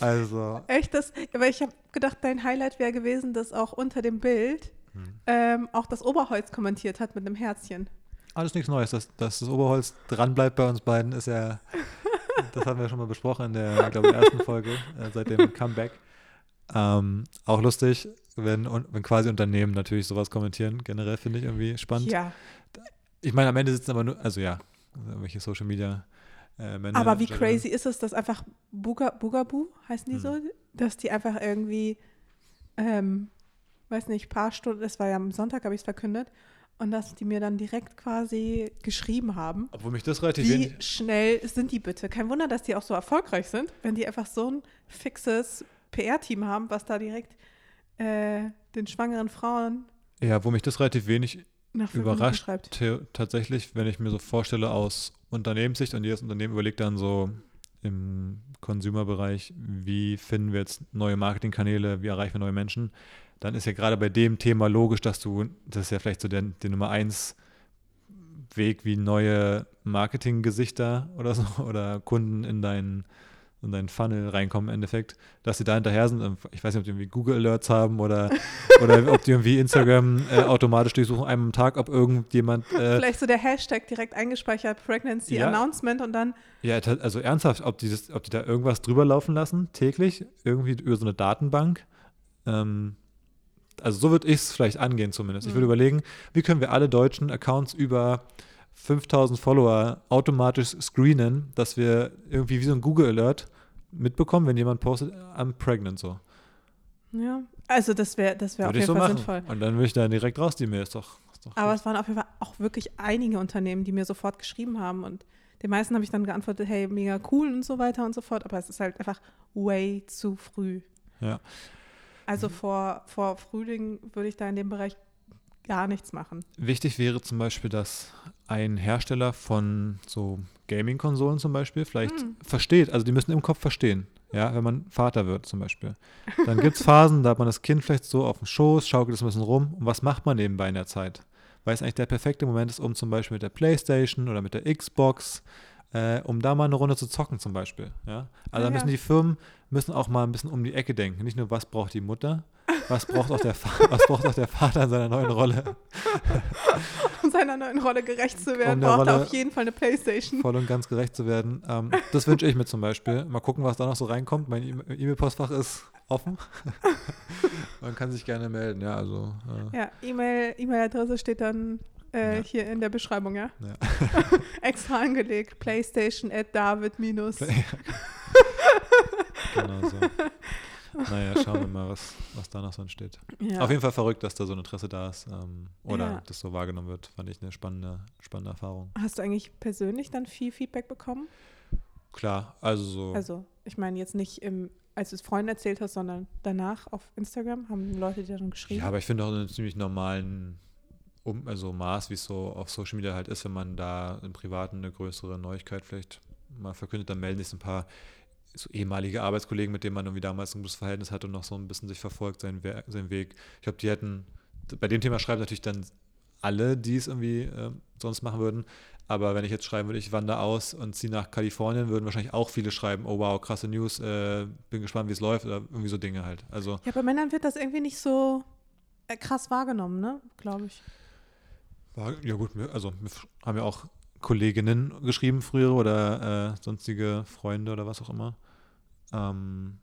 also, Echt, das, aber ich habe gedacht, dein Highlight wäre gewesen, dass auch unter dem Bild Hm. ähm, auch das Oberholz kommentiert hat mit einem Herzchen. Alles nichts Neues. Dass, dass das Oberholz dran bleibt bei uns beiden, ist ja, (laughs) das haben wir schon mal besprochen in der, glaube ich, ersten Folge, äh, seit dem Comeback. Ähm, auch lustig, wenn, wenn quasi Unternehmen natürlich sowas kommentieren. Generell finde ich irgendwie spannend. Ja, Ich meine, am Ende sitzen aber nur, also ja, irgendwelche Social Media äh, Manager. aber wie crazy ist es, dass einfach Buga, Bugaboo, heißen die Hm. so, dass die einfach irgendwie, ähm, weiß nicht, paar Stunden, das war ja am Sonntag, habe ich es verkündet, und dass die mir dann direkt quasi geschrieben haben. Obwohl mich das relativ Wie wenig. schnell sind die bitte? Kein Wunder, dass die auch so erfolgreich sind, wenn die einfach so ein fixes PR-Team haben, was da direkt äh, den schwangeren Frauen Ja, wo mich das relativ wenig überrascht tatsächlich, wenn ich mir so vorstelle aus Unternehmenssicht und jedes Unternehmen überlegt dann so, im Consumer-Bereich, wie finden wir jetzt neue Marketingkanäle, wie erreichen wir neue Menschen, dann ist ja gerade bei dem Thema logisch, dass du, das ist ja vielleicht so der, der Nummer eins Weg, wie neue Marketinggesichter oder so (laughs) oder Kunden in deinen in deinen Funnel reinkommen im Endeffekt, dass sie da hinterher sind. Ich weiß nicht, ob die irgendwie Google Alerts haben oder, (laughs) oder ob die irgendwie Instagram äh, automatisch durchsuchen einmal am Tag, ob irgendjemand. Äh, Vielleicht so der Hashtag direkt eingespeichert, Pregnancy ja, Announcement und dann. Ja, also ernsthaft, ob die, das, ob die da irgendwas drüber laufen lassen, täglich, irgendwie über so eine Datenbank. Ähm, also so würde ich es vielleicht angehen zumindest. Ich würde mhm. überlegen, wie können wir alle deutschen Accounts über 5000 Follower automatisch screenen, dass wir irgendwie wie so ein Google Alert mitbekommen, wenn jemand postet, I'm pregnant so. Ja, also das wäre das wär auf jeden so Fall machen. sinnvoll. Und dann würde ich da direkt raus, die Mail ist doch. Ist doch Aber gut. es waren auf jeden Fall auch wirklich einige Unternehmen, die mir sofort geschrieben haben und den meisten habe ich dann geantwortet, hey, mega cool und so weiter und so fort, aber es ist halt einfach way zu früh. Ja. Also vor, vor Frühling würde ich da in dem Bereich gar nichts machen. Wichtig wäre zum Beispiel, dass ein Hersteller von so Gaming-Konsolen zum Beispiel vielleicht hm. versteht, also die müssen im Kopf verstehen, ja, wenn man Vater wird zum Beispiel. Dann gibt es Phasen, da hat man das Kind vielleicht so auf dem Schoß, schaukelt es ein bisschen rum und was macht man nebenbei in der Zeit? Weil es eigentlich der perfekte Moment ist, um zum Beispiel mit der Playstation oder mit der Xbox äh, um da mal eine Runde zu zocken zum Beispiel. Ja? Also ja, müssen die Firmen müssen auch mal ein bisschen um die Ecke denken. Nicht nur, was braucht die Mutter, was braucht auch der, (laughs) was braucht auch der Vater in seiner neuen Rolle. (laughs) um seiner neuen Rolle gerecht zu werden, um braucht Rolle er auf jeden Fall eine Playstation. Voll und ganz gerecht zu werden. Ähm, das wünsche ich mir zum Beispiel. Mal gucken, was da noch so reinkommt. Mein e- E-Mail-Postfach ist offen. (laughs) Man kann sich gerne melden, ja. Also, äh. Ja, E-Mail-Adresse steht dann äh, ja. Hier in der Beschreibung, ja? ja. Extra angelegt. PlayStation at David minus. Play genau so. Naja, schauen wir mal, was, was da noch so entsteht. Ja. Auf jeden Fall verrückt, dass da so ein Interesse da ist ähm, oder ja. das so wahrgenommen wird. Fand ich eine spannende, spannende Erfahrung. Hast du eigentlich persönlich dann viel Feedback bekommen? Klar, also so. Also, ich meine jetzt nicht im, als du es Freunden erzählt hast, sondern danach auf Instagram haben Leute dir dann geschrieben. Ja, aber ich finde auch einen ziemlich normalen um, also Maß, wie es so auf Social Media halt ist, wenn man da im Privaten eine größere Neuigkeit vielleicht mal verkündet, dann melden sich ein paar so ehemalige Arbeitskollegen, mit denen man irgendwie damals ein gutes Verhältnis hat und noch so ein bisschen sich verfolgt, seinen, We seinen Weg. Ich glaube, die hätten, bei dem Thema schreiben natürlich dann alle, die es irgendwie äh, sonst machen würden. Aber wenn ich jetzt schreiben würde, ich wandere aus und ziehe nach Kalifornien, würden wahrscheinlich auch viele schreiben, oh wow, krasse News, äh, bin gespannt, wie es läuft oder irgendwie so Dinge halt. Also, ja, bei Männern wird das irgendwie nicht so äh, krass wahrgenommen, ne? Glaube ich. War, ja gut, also wir haben ja auch Kolleginnen geschrieben früher oder äh, sonstige Freunde oder was auch immer. Ähm,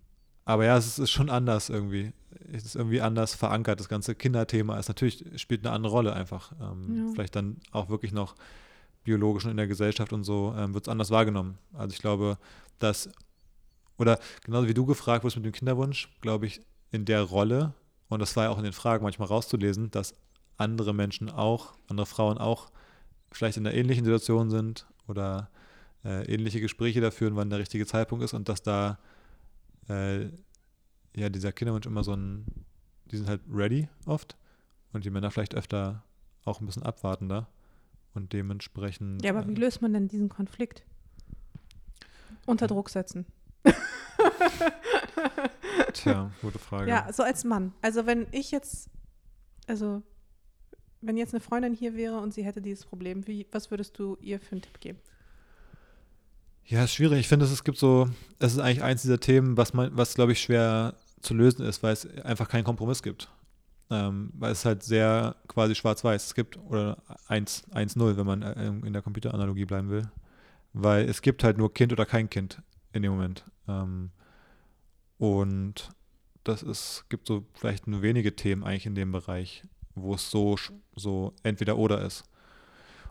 aber ja, es ist schon anders irgendwie. Es ist irgendwie anders verankert. Das ganze Kinderthema ist natürlich, spielt eine andere Rolle einfach. Ähm, ja. Vielleicht dann auch wirklich noch biologisch und in der Gesellschaft und so ähm, wird es anders wahrgenommen. Also ich glaube, dass, oder genauso wie du gefragt wurdest mit dem Kinderwunsch, glaube ich, in der Rolle, und das war ja auch in den Fragen manchmal rauszulesen, dass andere Menschen auch, andere Frauen auch vielleicht in einer ähnlichen Situation sind oder äh, ähnliche Gespräche da führen, wann der richtige Zeitpunkt ist und dass da äh, ja dieser Kinderwunsch immer so ein, die sind halt ready oft und die Männer vielleicht öfter auch ein bisschen abwartender und dementsprechend. Ja, aber wie äh, löst man denn diesen Konflikt? Unter Druck setzen. Tja, gute Frage. Ja, so als Mann. Also wenn ich jetzt, also wenn jetzt eine Freundin hier wäre und sie hätte dieses Problem, wie, was würdest du ihr für einen Tipp geben? Ja, ist schwierig. Ich finde, es gibt so, es ist eigentlich eins dieser Themen, was man, was glaube ich schwer zu lösen ist, weil es einfach keinen Kompromiss gibt. Ähm, weil es halt sehr quasi schwarz-weiß es gibt oder 1-0, wenn man äh, in der Computeranalogie bleiben will. Weil es gibt halt nur Kind oder kein Kind in dem Moment. Ähm, und das ist, gibt so vielleicht nur wenige Themen eigentlich in dem Bereich, wo es so, so entweder oder ist.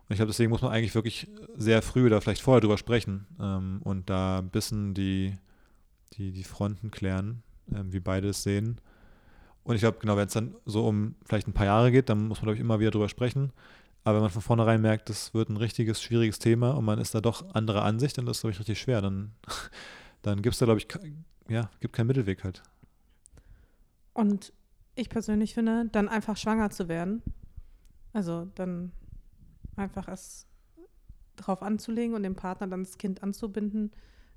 Und ich glaube, deswegen muss man eigentlich wirklich sehr früh oder vielleicht vorher drüber sprechen ähm, und da ein bisschen die, die, die Fronten klären, ähm, wie beide es sehen. Und ich glaube, genau, wenn es dann so um vielleicht ein paar Jahre geht, dann muss man, glaube ich, immer wieder drüber sprechen. Aber wenn man von vornherein merkt, das wird ein richtiges, schwieriges Thema und man ist da doch anderer Ansicht, dann ist das, glaube ich, richtig schwer. Dann, (laughs) dann gibt es da, glaube ich, ja, gibt keinen Mittelweg halt. Und ich persönlich finde, dann einfach schwanger zu werden. Also dann einfach es drauf anzulegen und dem Partner dann das Kind anzubinden,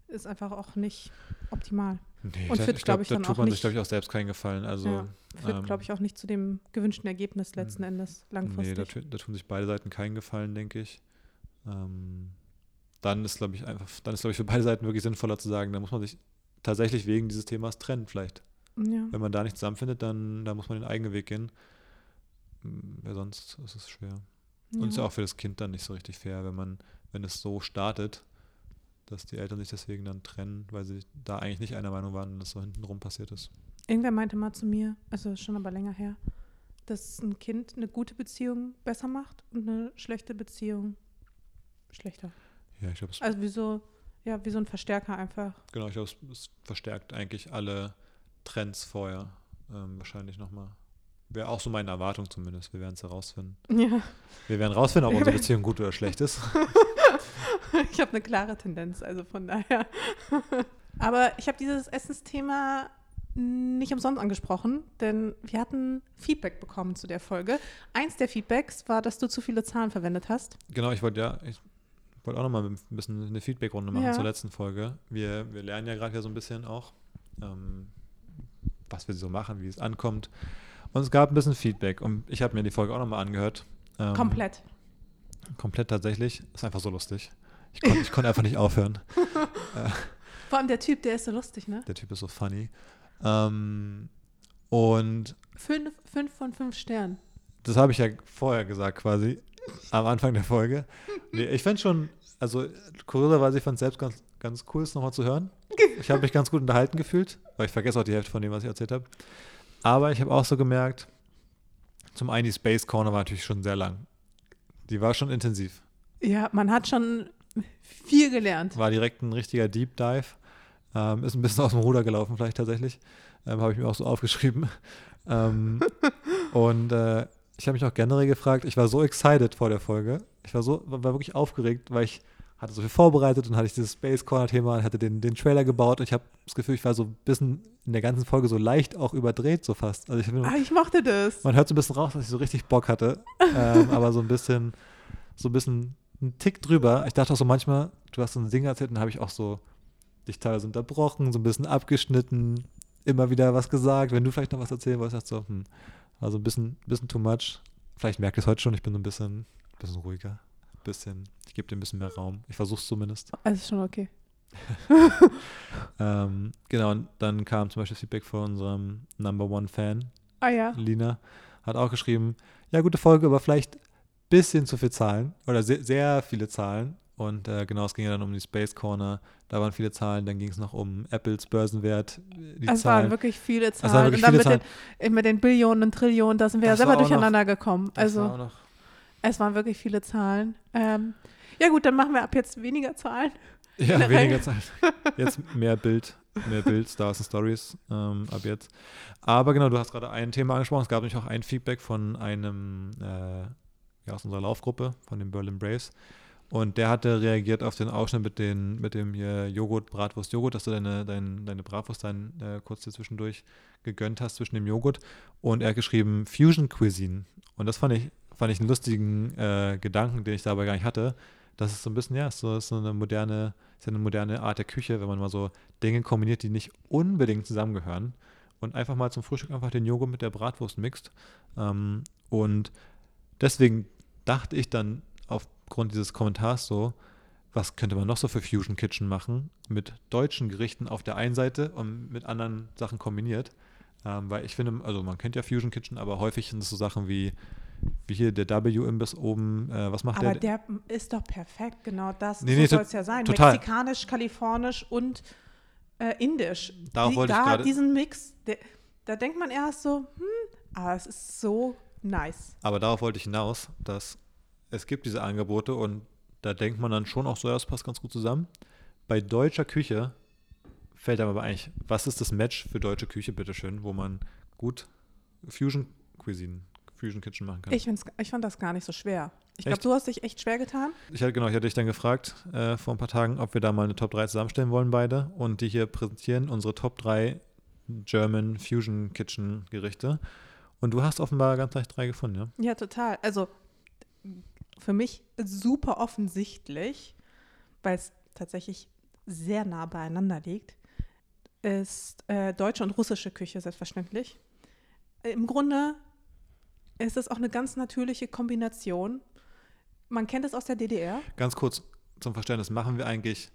ist einfach auch nicht optimal. Nee, Und da, führt, ich glaub glaube, ich, da dann tut auch man sich, nicht- glaube ich, auch selbst keinen Gefallen. Also, Ja, Führt, ähm, glaube ich, auch nicht zu dem gewünschten Ergebnis letzten Endes Nee, langfristig. da, tu- da tun sich beide Seiten keinen Gefallen, denke ich. Ähm, dann ist, glaube ich, einfach, dann ist, glaube ich, für beide Seiten wirklich sinnvoller zu sagen, da muss man sich tatsächlich wegen dieses Themas trennen, vielleicht. Ja. Wenn man da nicht zusammenfindet, dann da muss man den eigenen Weg gehen. Hm, Weil sonst ist es schwer. Und ist ja auch für das Kind dann nicht so richtig fair, wenn man, wenn es so startet, dass die Eltern sich deswegen dann trennen, weil sie da eigentlich nicht einer Meinung waren und das so hintenrum passiert ist. Irgendwer meinte mal zu mir, also schon aber länger her, dass ein Kind eine gute Beziehung besser macht und eine schlechte Beziehung schlechter. Ja, ich glaube, es, Also wie so, ja, wie so ein Verstärker einfach. genau, ich glaube, es, es verstärkt eigentlich alle Trends vorher ähm, wahrscheinlich nochmal. Wäre auch so meine Erwartung zumindest. Wir werden es herausfinden. Ja, Wir werden rausfinden, ob unsere (laughs) Beziehung gut oder schlecht ist. (laughs) ich habe eine klare Tendenz, also von daher. (laughs) Aber ich habe dieses Essensthema nicht umsonst angesprochen, denn wir hatten Feedback bekommen zu der Folge. Eins der Feedbacks war, dass du zu viele Zahlen verwendet hast. Genau, ich wollte ja, ich wollte auch nochmal ein bisschen eine Feedback-Runde machen Ja. zur letzten Folge. Wir, wir lernen ja gerade wieder so ein bisschen auch, ähm, was wir so machen, wie es ankommt. Und es gab ein bisschen Feedback und ich habe mir die Folge auch nochmal angehört. Ähm, Komplett. Komplett tatsächlich. Ist einfach so lustig. Ich konnte ich konnte einfach nicht aufhören. (laughs) Vor allem der Typ, der ist so lustig, ne? Der Typ ist so funny. Ähm, und Fünf, fünf von fünf Sternen. das habe ich ja vorher gesagt quasi, am Anfang der Folge. Nee, ich fände schon, also kurioserweise, ich fand es selbst ganz, ganz cool, es nochmal zu hören. Ich habe mich ganz gut unterhalten gefühlt, weil ich vergesse auch die Hälfte von dem, was ich erzählt habe. Aber ich habe auch so gemerkt, zum einen die Space Corner war natürlich schon sehr lang. Die war schon intensiv. Ja, man hat schon viel gelernt. War direkt ein richtiger Deep Dive. Ähm, ist ein bisschen aus dem Ruder gelaufen, vielleicht tatsächlich. Ähm, habe ich mir auch so aufgeschrieben. (laughs) Ähm, und äh, ich habe mich auch generell gefragt, ich war so excited vor der Folge. Ich war so, war wirklich aufgeregt, weil ich hatte so viel vorbereitet und hatte ich dieses Space Corner Thema und hatte den, den Trailer gebaut und ich habe das Gefühl, ich war so ein bisschen in der ganzen Folge so leicht auch überdreht, so fast. Also ich Ah, ich mochte das. man hört so ein bisschen raus, dass ich so richtig Bock hatte, ähm, (laughs) aber so ein bisschen, so ein bisschen einen Tick drüber. Ich dachte auch so manchmal, du hast so ein Ding erzählt und dann habe ich auch so dich teilweise unterbrochen, so ein bisschen abgeschnitten, immer wieder was gesagt. Wenn du vielleicht noch was erzählen wolltest, dachte ich so, hm, war so ein bisschen, bisschen too much. Vielleicht merkt ihr es heute schon, ich bin so ein bisschen, bisschen ruhiger. Bisschen, ich gebe dir ein bisschen mehr Raum. Ich versuche es zumindest. Also ist schon okay. (laughs) Ähm, genau, und dann kam zum Beispiel Feedback von unserem Number One Fan, Ah ja. Lina hat auch geschrieben, ja, gute Folge, aber vielleicht ein bisschen zu viel Zahlen oder sehr, sehr viele Zahlen. Und äh, genau, es ging ja dann um die Space Corner, da waren viele Zahlen, dann ging es noch um Apples Börsenwert, die Es Zahlen. waren wirklich viele Zahlen. wirklich und dann mit, den, mit den Billionen und Trillionen, da sind wir ja Das selber war auch noch- durcheinander gekommen. Das war Also auch noch, es waren wirklich viele Zahlen. Ähm, ja gut, dann machen wir ab jetzt weniger Zahlen. ja, Nein. weniger Zeit. Jetzt mehr Bild, mehr Bild, Stars und Stories ähm, ab jetzt. Aber genau, du hast gerade ein Thema angesprochen. Es gab nämlich auch ein Feedback von einem äh, ja, aus unserer Laufgruppe, von dem Berlin Braves. Und der hatte reagiert auf den Ausschnitt mit, den, mit dem hier Joghurt, Bratwurst, Joghurt, dass du deine, dein, deine Bratwurst dann äh, kurz hier zwischendurch gegönnt hast zwischen dem Joghurt. Und er hat geschrieben Fusion Cuisine. Und das fand ich, fand ich einen lustigen äh, Gedanken, den ich dabei gar nicht hatte. Das ist so ein bisschen, ja, so, ist so eine moderne, ist ja eine moderne Art der Küche, wenn man mal so Dinge kombiniert, die nicht unbedingt zusammengehören. Und einfach mal zum Frühstück einfach den Joghurt mit der Bratwurst mixt. Ähm, und deswegen dachte ich dann aufgrund dieses Kommentars so, was könnte man noch so für Fusion Kitchen machen mit deutschen Gerichten auf der einen Seite und mit anderen Sachen kombiniert. Ähm, weil ich finde, also man kennt ja Fusion Kitchen, aber häufig sind es so Sachen wie, wie hier der W-Imbiss oben. Äh, was macht Aber der? der ist doch perfekt, genau das Nee, so nee, soll es ja sein. total. Mexikanisch, kalifornisch und äh, indisch. Darauf wollte ich da gerade- diesen Mix, der, da denkt man erst so, hm, aber es ist so nice. Aber darauf wollte ich hinaus, dass es gibt diese Angebote und da denkt man dann schon auch so, ja, das passt ganz gut zusammen. Bei deutscher Küche fällt einem aber eigentlich, was ist das Match für deutsche Küche, bitteschön, wo man gut Fusion Cuisine, Fusion Kitchen machen kann? Ich, find's, ich fand das gar nicht so schwer. Ich glaube, du hast dich echt schwer getan. Ich hatte, genau, ich hatte dich dann gefragt äh, vor ein paar Tagen, ob wir da mal eine Top 3 zusammenstellen wollen, beide, und die hier präsentieren, unsere Top 3 German Fusion Kitchen Gerichte. Und du hast offenbar ganz leicht drei gefunden, ja? Ja, total. Also für mich super offensichtlich, weil es tatsächlich sehr nah beieinander liegt, ist äh, deutsche und russische Küche selbstverständlich. Im Grunde ist es auch eine ganz natürliche Kombination. Man kennt es aus der DDR. Ganz kurz zum Verständnis, machen wir eigentlich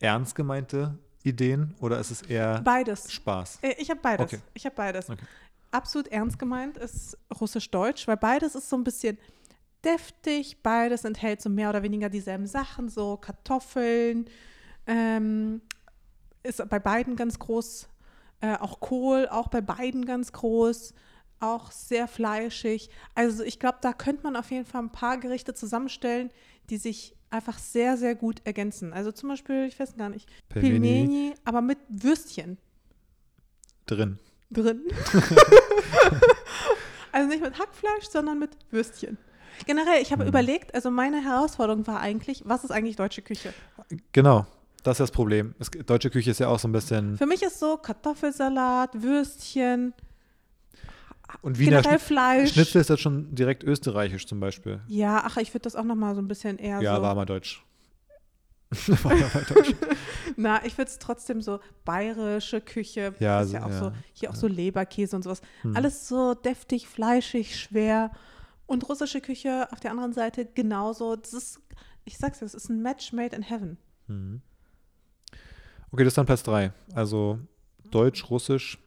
ernst gemeinte Ideen oder ist es eher Beides. Spaß? Äh, Ich habe beides. Okay. Ich habe beides. Okay. Absolut ernst gemeint ist Russisch-Deutsch, weil beides ist so ein bisschen deftig. Beides enthält so mehr oder weniger dieselben Sachen, so Kartoffeln. Ähm, ist bei beiden ganz groß. Äh, auch Kohl, auch bei beiden ganz groß. Auch sehr fleischig. Also ich glaube, da könnte man auf jeden Fall ein paar Gerichte zusammenstellen, die sich einfach sehr, sehr gut ergänzen. Also zum Beispiel, ich weiß gar nicht, Pelmeni Pilmeni, aber mit Würstchen drin. drin. (laughs) also nicht mit Hackfleisch, sondern mit Würstchen. Generell, ich habe Mhm. überlegt, also meine Herausforderung war eigentlich, was ist eigentlich deutsche Küche? Genau, das ist das Problem. Es, deutsche Küche ist ja auch so ein bisschen. Für mich ist so Kartoffelsalat, Würstchen, Und Wiener Schn Fleisch. Schnitzel ist jetzt schon direkt österreichisch zum Beispiel. Ja, ach, ich würde das auch noch mal so ein bisschen eher Ja, so. war mal deutsch. (laughs) war mal deutsch. Na, ich würde es trotzdem so bayerische Küche. Ja, ist ja so- auch ja, so, hier auch ja. so Leberkäse und sowas. Hm. Alles so deftig, fleischig, schwer. Und russische Küche auf der anderen Seite genauso. Das ist, ich sag's dir, das ist ein Match made in heaven. Mhm. Okay, das ist dann Platz 3. Also Deutsch, Russisch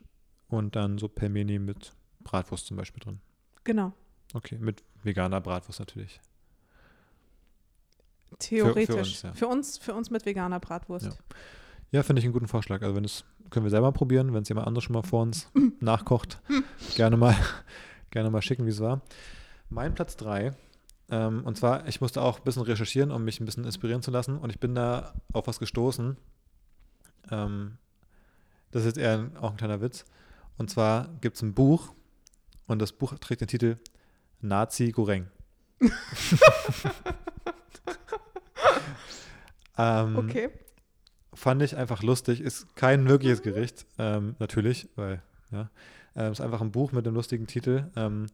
und dann so Pelmeni mit Bratwurst zum Beispiel drin. Genau. Okay, mit veganer Bratwurst natürlich. Theoretisch. uns, Für ja. uns, für uns, mit veganer Bratwurst. Ja. Ja, finde ich einen guten Vorschlag. Also wenn es, können wir selber probieren, wenn es jemand anderes schon mal vor uns (laughs) nachkocht, gerne mal, (laughs) gerne mal schicken, wie es war. Mein Platz 3, ähm, und zwar, ich musste auch ein bisschen recherchieren, um mich ein bisschen inspirieren zu lassen und ich bin da auf was gestoßen. Ähm, das ist jetzt eher auch ein kleiner Witz. Und zwar gibt es ein Buch und das Buch trägt den Titel Nazi Goreng. (laughs) ähm, Okay. fand ich einfach lustig. Ist kein wirkliches Gericht, ähm, natürlich, weil, ja. Ähm, ist einfach ein Buch mit einem lustigen Titel. Ähm,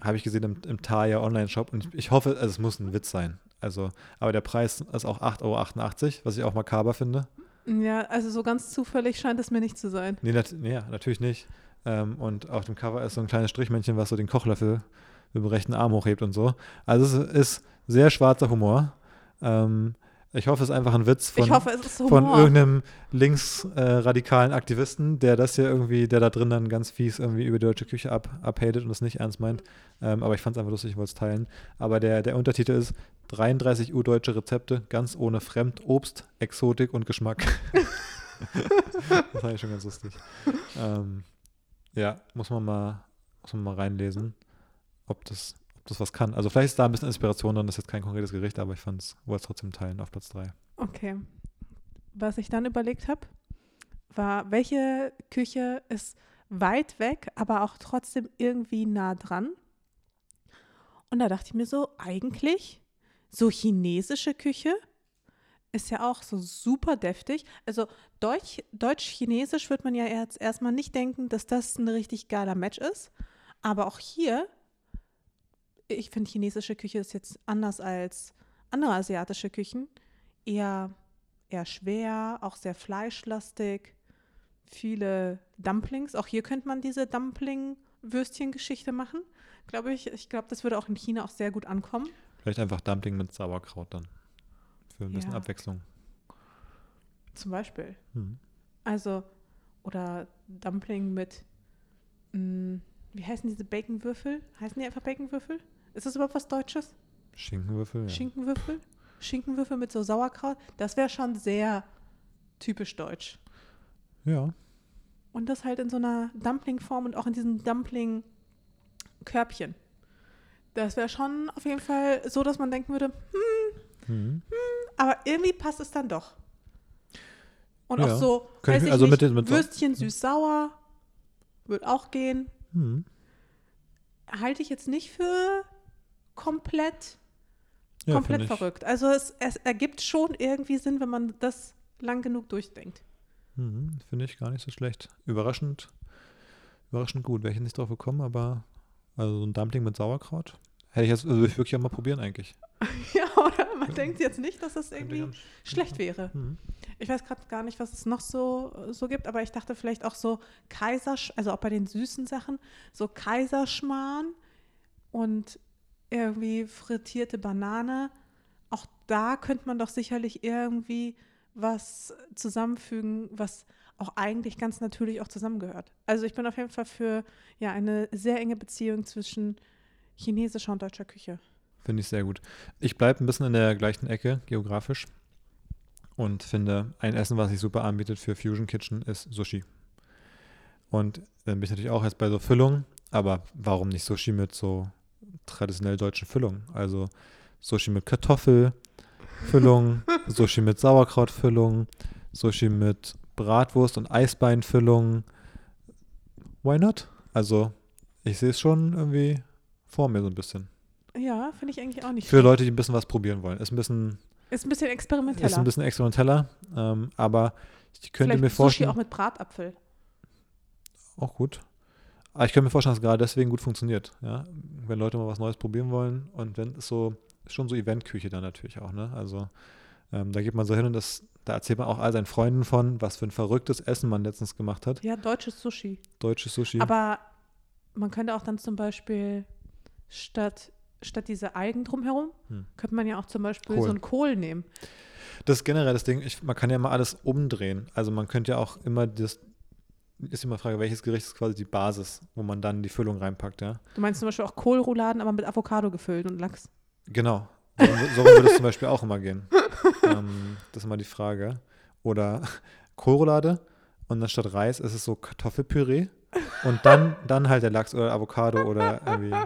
Habe ich gesehen im, im Taya Online-Shop und ich, ich hoffe, also es muss ein Witz sein. Also, aber der Preis ist auch 8,88 Euro, was ich auch makaber finde. Ja, also so ganz zufällig scheint es mir nicht zu sein. Nee, nat nee natürlich nicht. Ähm, und auf dem Cover ist so ein kleines Strichmännchen, was so den Kochlöffel mit dem rechten Arm hochhebt und so. Also es ist sehr schwarzer Humor. Ähm, ich hoffe, es ist einfach ein Witz von, hoffe, von irgendeinem linksradikalen Aktivisten, der das hier irgendwie, der da drin dann ganz fies irgendwie über die deutsche Küche ab, abhatet und es nicht ernst meint. Ähm, aber ich fand es einfach lustig, ich wollte es teilen. Aber der, der Untertitel ist 33 urdeutsche Rezepte, ganz ohne Fremdobst, Exotik und Geschmack. (laughs) das fand ich schon ganz lustig. Ähm, ja, muss man mal, muss man mal reinlesen, ob das, ob das was kann. Also vielleicht ist da ein bisschen Inspiration drin, das ist jetzt kein konkretes Gericht, aber ich fand es, wollte es trotzdem teilen auf Platz 3. Okay. Was ich dann überlegt habe, war, welche Küche ist weit weg, aber auch trotzdem irgendwie nah dran? Und da dachte ich mir so, eigentlich so chinesische Küche ist ja auch so super deftig. Also Deutsch, Deutsch-Chinesisch wird man ja jetzt erstmal nicht denken, dass das ein richtig geiler Match ist. Aber auch hier, ich finde chinesische Küche ist jetzt anders als andere asiatische Küchen. Eher, eher schwer, auch sehr fleischlastig. Viele Dumplings. Auch hier könnte man diese Dumpling-Würstchen-Geschichte machen. Glaube ich. Ich glaube, das würde auch in China auch sehr gut ankommen. Vielleicht einfach Dumpling mit Sauerkraut dann. Für ein bisschen Ja. Abwechslung. Zum Beispiel. Hm. Also, oder Dumpling mit, mh, wie heißen diese Baconwürfel? Heißen die einfach Baconwürfel? Ist das überhaupt was Deutsches? Schinkenwürfel, ja. Schinkenwürfel? Schinkenwürfel mit so Sauerkraut? Das wäre schon sehr typisch deutsch. ja. Und das halt in so einer Dumpling-Form und auch in diesem Dumpling-Körbchen. Das wäre schon auf jeden Fall so, dass man denken würde, Hm. Aber irgendwie passt es dann doch. Und Ja. auch so, weiß ich- also mit nicht, den- mit- Würstchen süß-sauer wird auch gehen. Hm. Halte ich jetzt nicht für komplett, Ja, komplett verrückt. Also es, es ergibt schon irgendwie Sinn, wenn man das lang genug durchdenkt. Hm, Finde ich gar nicht so schlecht. Überraschend, überraschend gut. Wäre ich nicht drauf gekommen, aber also so ein Dumpling mit Sauerkraut hätte ich jetzt also würde ich wirklich auch mal probieren eigentlich. (laughs) ja, oder (laughs) man denkt jetzt nicht, dass das irgendwie schlecht wäre. Hm. Ich weiß gerade gar nicht, was es noch so, so gibt, aber ich dachte vielleicht auch so Kaisersch, also auch bei den süßen Sachen, so Kaiserschmarrn und irgendwie frittierte Banane. Auch da könnte man doch sicherlich irgendwie was zusammenfügen, was auch eigentlich ganz natürlich auch zusammengehört. Also ich bin auf jeden Fall für ja eine sehr enge Beziehung zwischen chinesischer und deutscher Küche. Finde ich sehr gut. Ich bleibe ein bisschen in der gleichen Ecke geografisch und finde, ein Essen, was sich super anbietet für Fusion Kitchen, ist Sushi. Und dann bin ich natürlich auch jetzt bei so Füllungen, aber warum nicht Sushi mit so traditionell deutschen Füllungen? Also Sushi mit Kartoffelfüllung, (laughs) Sushi mit Sauerkrautfüllung, Sushi mit Bratwurst und Eisbeinfüllung. Why not? Also, ich sehe es schon irgendwie vor mir so ein bisschen. Ja, finde ich eigentlich auch nicht Für schlecht. Leute, die ein bisschen was probieren wollen. Ist ein bisschen. Ist ein bisschen experimenteller. Ist ein bisschen experimenteller, ähm, aber ich könnte Vielleicht mir vorstellen. Sushi auch mit Bratapfel. Auch gut. Aber ich könnte mir vorstellen, dass es gerade deswegen gut funktioniert. Ja? Wenn Leute mal was Neues probieren wollen und wenn es so, ist schon so Eventküche dann natürlich auch, ne? Also ähm, da geht man so hin und das, da erzählt man auch all seinen Freunden von, was für ein verrücktes Essen man letztens gemacht hat. Ja, deutsches Sushi. Deutsches Sushi. Aber man könnte auch dann zum Beispiel statt, statt diese Algen drumherum, hm. könnte man ja auch zum Beispiel Kohl. so einen Kohl nehmen. Das ist generell das Ding, ich, man kann ja mal alles umdrehen. Also man könnte ja auch immer das, ist immer die Frage, welches Gericht ist quasi die Basis, wo man dann die Füllung reinpackt, ja? Du meinst zum Beispiel auch Kohlrouladen, aber mit Avocado gefüllt und Lachs. Genau. So, so würde es zum Beispiel auch immer gehen. (laughs) ähm, das ist immer die Frage. Oder Kohlroulade und dann statt Reis ist es so Kartoffelpüree und dann, dann halt der Lachs oder Avocado oder irgendwie. (laughs)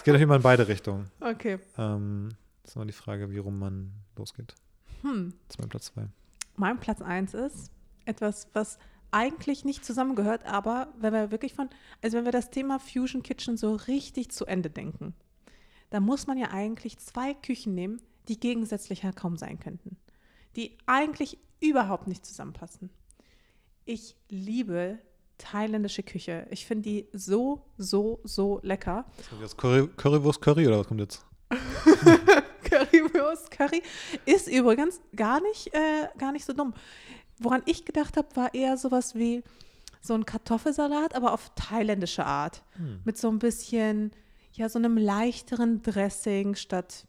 Es geht doch immer in beide Richtungen. Okay. Ähm, das ist immer die Frage, wie rum man losgeht. Hm. Das ist mein Platz 2. Mein Platz 1 ist etwas, was eigentlich nicht zusammengehört, aber wenn wir wirklich von, also wenn wir das Thema Fusion Kitchen so richtig zu Ende denken, dann muss man ja eigentlich zwei Küchen nehmen, die gegensätzlicher kaum sein könnten, die eigentlich überhaupt nicht zusammenpassen. Ich liebe thailändische Küche. Ich finde die so, so, so lecker. Was Curry, Currywurst Curry oder was kommt jetzt? (laughs) Currywurst Curry ist übrigens gar nicht, äh, gar nicht so dumm. Woran ich gedacht habe, war eher sowas wie so ein Kartoffelsalat, aber auf thailändische Art. Hm. Mit so ein bisschen, ja, so einem leichteren Dressing statt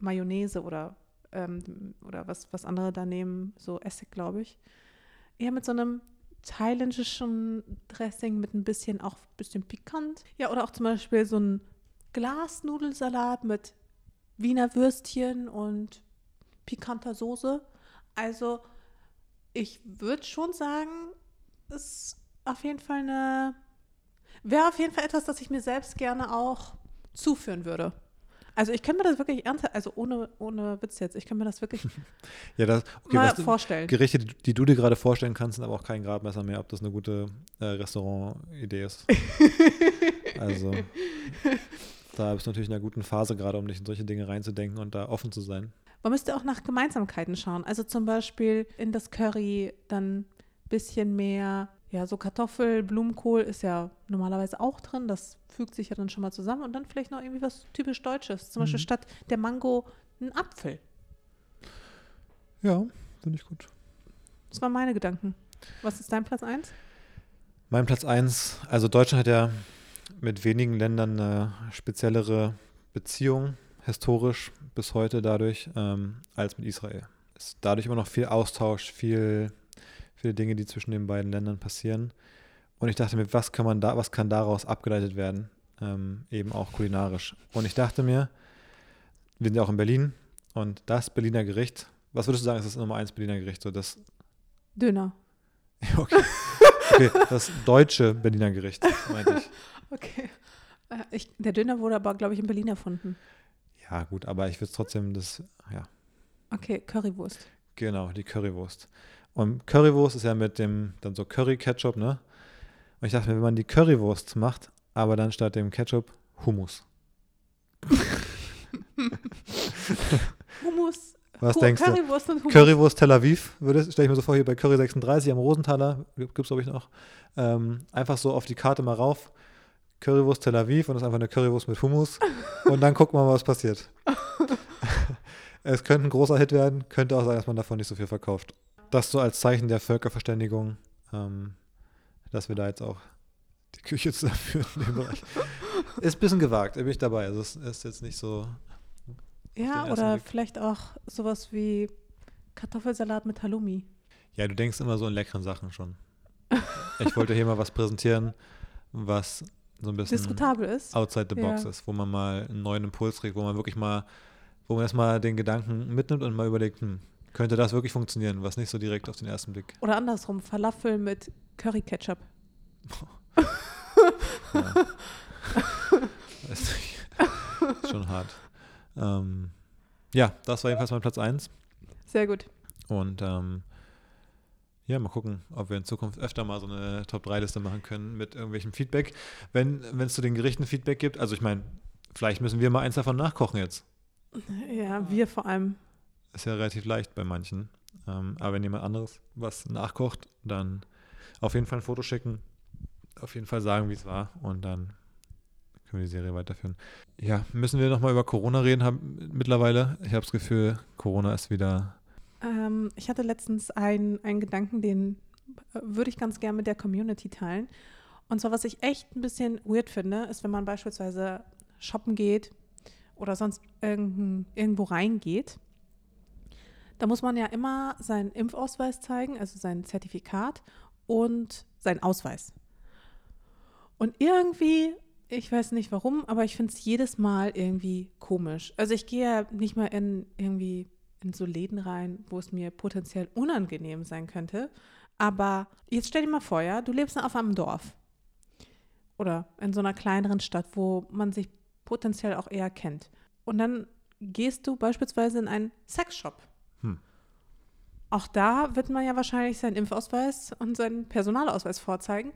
Mayonnaise oder, ähm, oder was, was andere da nehmen, so Essig, glaube ich. Eher mit so einem thailändischen Dressing mit ein bisschen auch ein bisschen pikant. Ja, oder auch zum Beispiel so ein Glasnudelsalat mit Wiener Würstchen und pikanter Soße. Also ich würde schon sagen, ist auf jeden Fall eine, wäre auf jeden Fall etwas, das ich mir selbst gerne auch zuführen würde. Also ich kann mir das wirklich ernsthaft, also ohne, ohne Witz jetzt, ich kann mir das wirklich (laughs) ja, das, okay, mal vorstellen. Gerichte, die, die, du dir gerade vorstellen kannst, sind aber auch kein Gradmesser mehr, ob das eine gute äh, Restaurant-Idee ist. (laughs) also da bist du natürlich in einer guten Phase gerade, um dich in solche Dinge reinzudenken und da offen zu sein. Man müsste auch nach Gemeinsamkeiten schauen. Also zum Beispiel in das Curry dann ein bisschen mehr ja, so Kartoffel, Blumenkohl ist ja normalerweise auch drin. Das fügt sich ja dann schon mal zusammen. Und dann vielleicht noch irgendwie was typisch Deutsches. Zum mhm. Beispiel statt der Mango ein Apfel. Ja, finde ich gut. Das waren meine Gedanken. Was ist dein Platz 1? Mein Platz 1, also Deutschland hat ja mit wenigen Ländern eine speziellere Beziehung, historisch bis heute dadurch, ähm, als mit Israel. Es ist dadurch immer noch viel Austausch, viel viele Dinge, die zwischen den beiden Ländern passieren. Und ich dachte mir, was kann man da, was kann daraus abgeleitet werden, ähm, eben auch kulinarisch. Und ich dachte mir, wir sind ja auch in Berlin und das Berliner Gericht, was würdest du sagen, ist das Nummer eins Berliner Gericht? So das Döner. (laughs) okay. okay, das deutsche Berliner Gericht, meinte ich. (laughs) Okay. Äh, ich, der Döner wurde aber, glaube ich, in Berlin erfunden. Ja, gut, aber ich würde trotzdem das, ja. Okay, Currywurst. Genau, die Currywurst. Und Currywurst ist ja mit dem, dann so Curry-Ketchup, ne? Und ich dachte mir, wenn man die Currywurst macht, aber dann statt dem Ketchup Hummus. Hummus. Was denkst Currywurst du? Und Hummus. Currywurst Tel Aviv, stelle ich mir so vor, hier bei Curry 36 am Rosenthaler, gibt es glaube ich noch, ähm, einfach so auf die Karte mal rauf, Currywurst Tel Aviv und das ist einfach eine Currywurst mit Hummus und dann gucken wir mal, was passiert. (laughs) (laughs) Es könnte ein großer Hit werden, könnte auch sein, dass man davon nicht so viel verkauft. Das so als Zeichen der Völkerverständigung, ähm, dass wir da jetzt auch die Küche zusammenführen in dem Bereich. (laughs) Ist ein bisschen gewagt, bin ich dabei. Also es ist jetzt nicht so. Ja, oder vielleicht auch sowas wie Kartoffelsalat mit Halloumi. Ja, du denkst immer so in leckeren Sachen schon. (laughs) Ich wollte hier mal was präsentieren, was so ein bisschen diskutabel ist. outside the box Ja. ist, wo man mal einen neuen Impuls kriegt, wo man wirklich mal, wo man erstmal den Gedanken mitnimmt und mal überlegt, hm, könnte das wirklich funktionieren, was nicht so direkt auf den ersten Blick. Oder andersrum, Falafel mit Curry-Ketchup. (laughs) Ja. (laughs) ist, ist schon hart. Ähm, ja, das war jedenfalls mein Platz 1. Sehr gut. Und ähm, ja, mal gucken, ob wir in Zukunft öfter mal so eine Top-3-Liste machen können mit irgendwelchem Feedback. Wenn es zu den Gerichten Feedback gibt, also ich meine, vielleicht müssen wir mal eins davon nachkochen jetzt. Ja, wir vor allem. Ist ja relativ leicht bei manchen. Ähm, aber wenn jemand anderes was nachkocht, dann auf jeden Fall ein Foto schicken, auf jeden Fall sagen, wie es war und dann können wir die Serie weiterführen. Ja, müssen wir nochmal über Corona reden haben, mittlerweile. Ich habe das Gefühl, Corona ist wieder Ähm, ich hatte letztens einen, einen Gedanken, den äh, würde ich ganz gerne mit der Community teilen. Und zwar, was ich echt ein bisschen weird finde, ist, wenn man beispielsweise shoppen geht oder sonst irgendwo reingeht. Da muss man ja immer seinen Impfausweis zeigen, also sein Zertifikat und seinen Ausweis. Und irgendwie, ich weiß nicht warum, aber ich finde es jedes Mal irgendwie komisch. Also ich gehe ja nicht mal in irgendwie in so Läden rein, wo es mir potenziell unangenehm sein könnte. Aber jetzt stell dir mal vor, ja, du lebst auf einem Dorf oder in so einer kleineren Stadt, wo man sich potenziell auch eher kennt. Und dann gehst du beispielsweise in einen Sexshop. Auch da wird man ja wahrscheinlich seinen Impfausweis und seinen Personalausweis vorzeigen.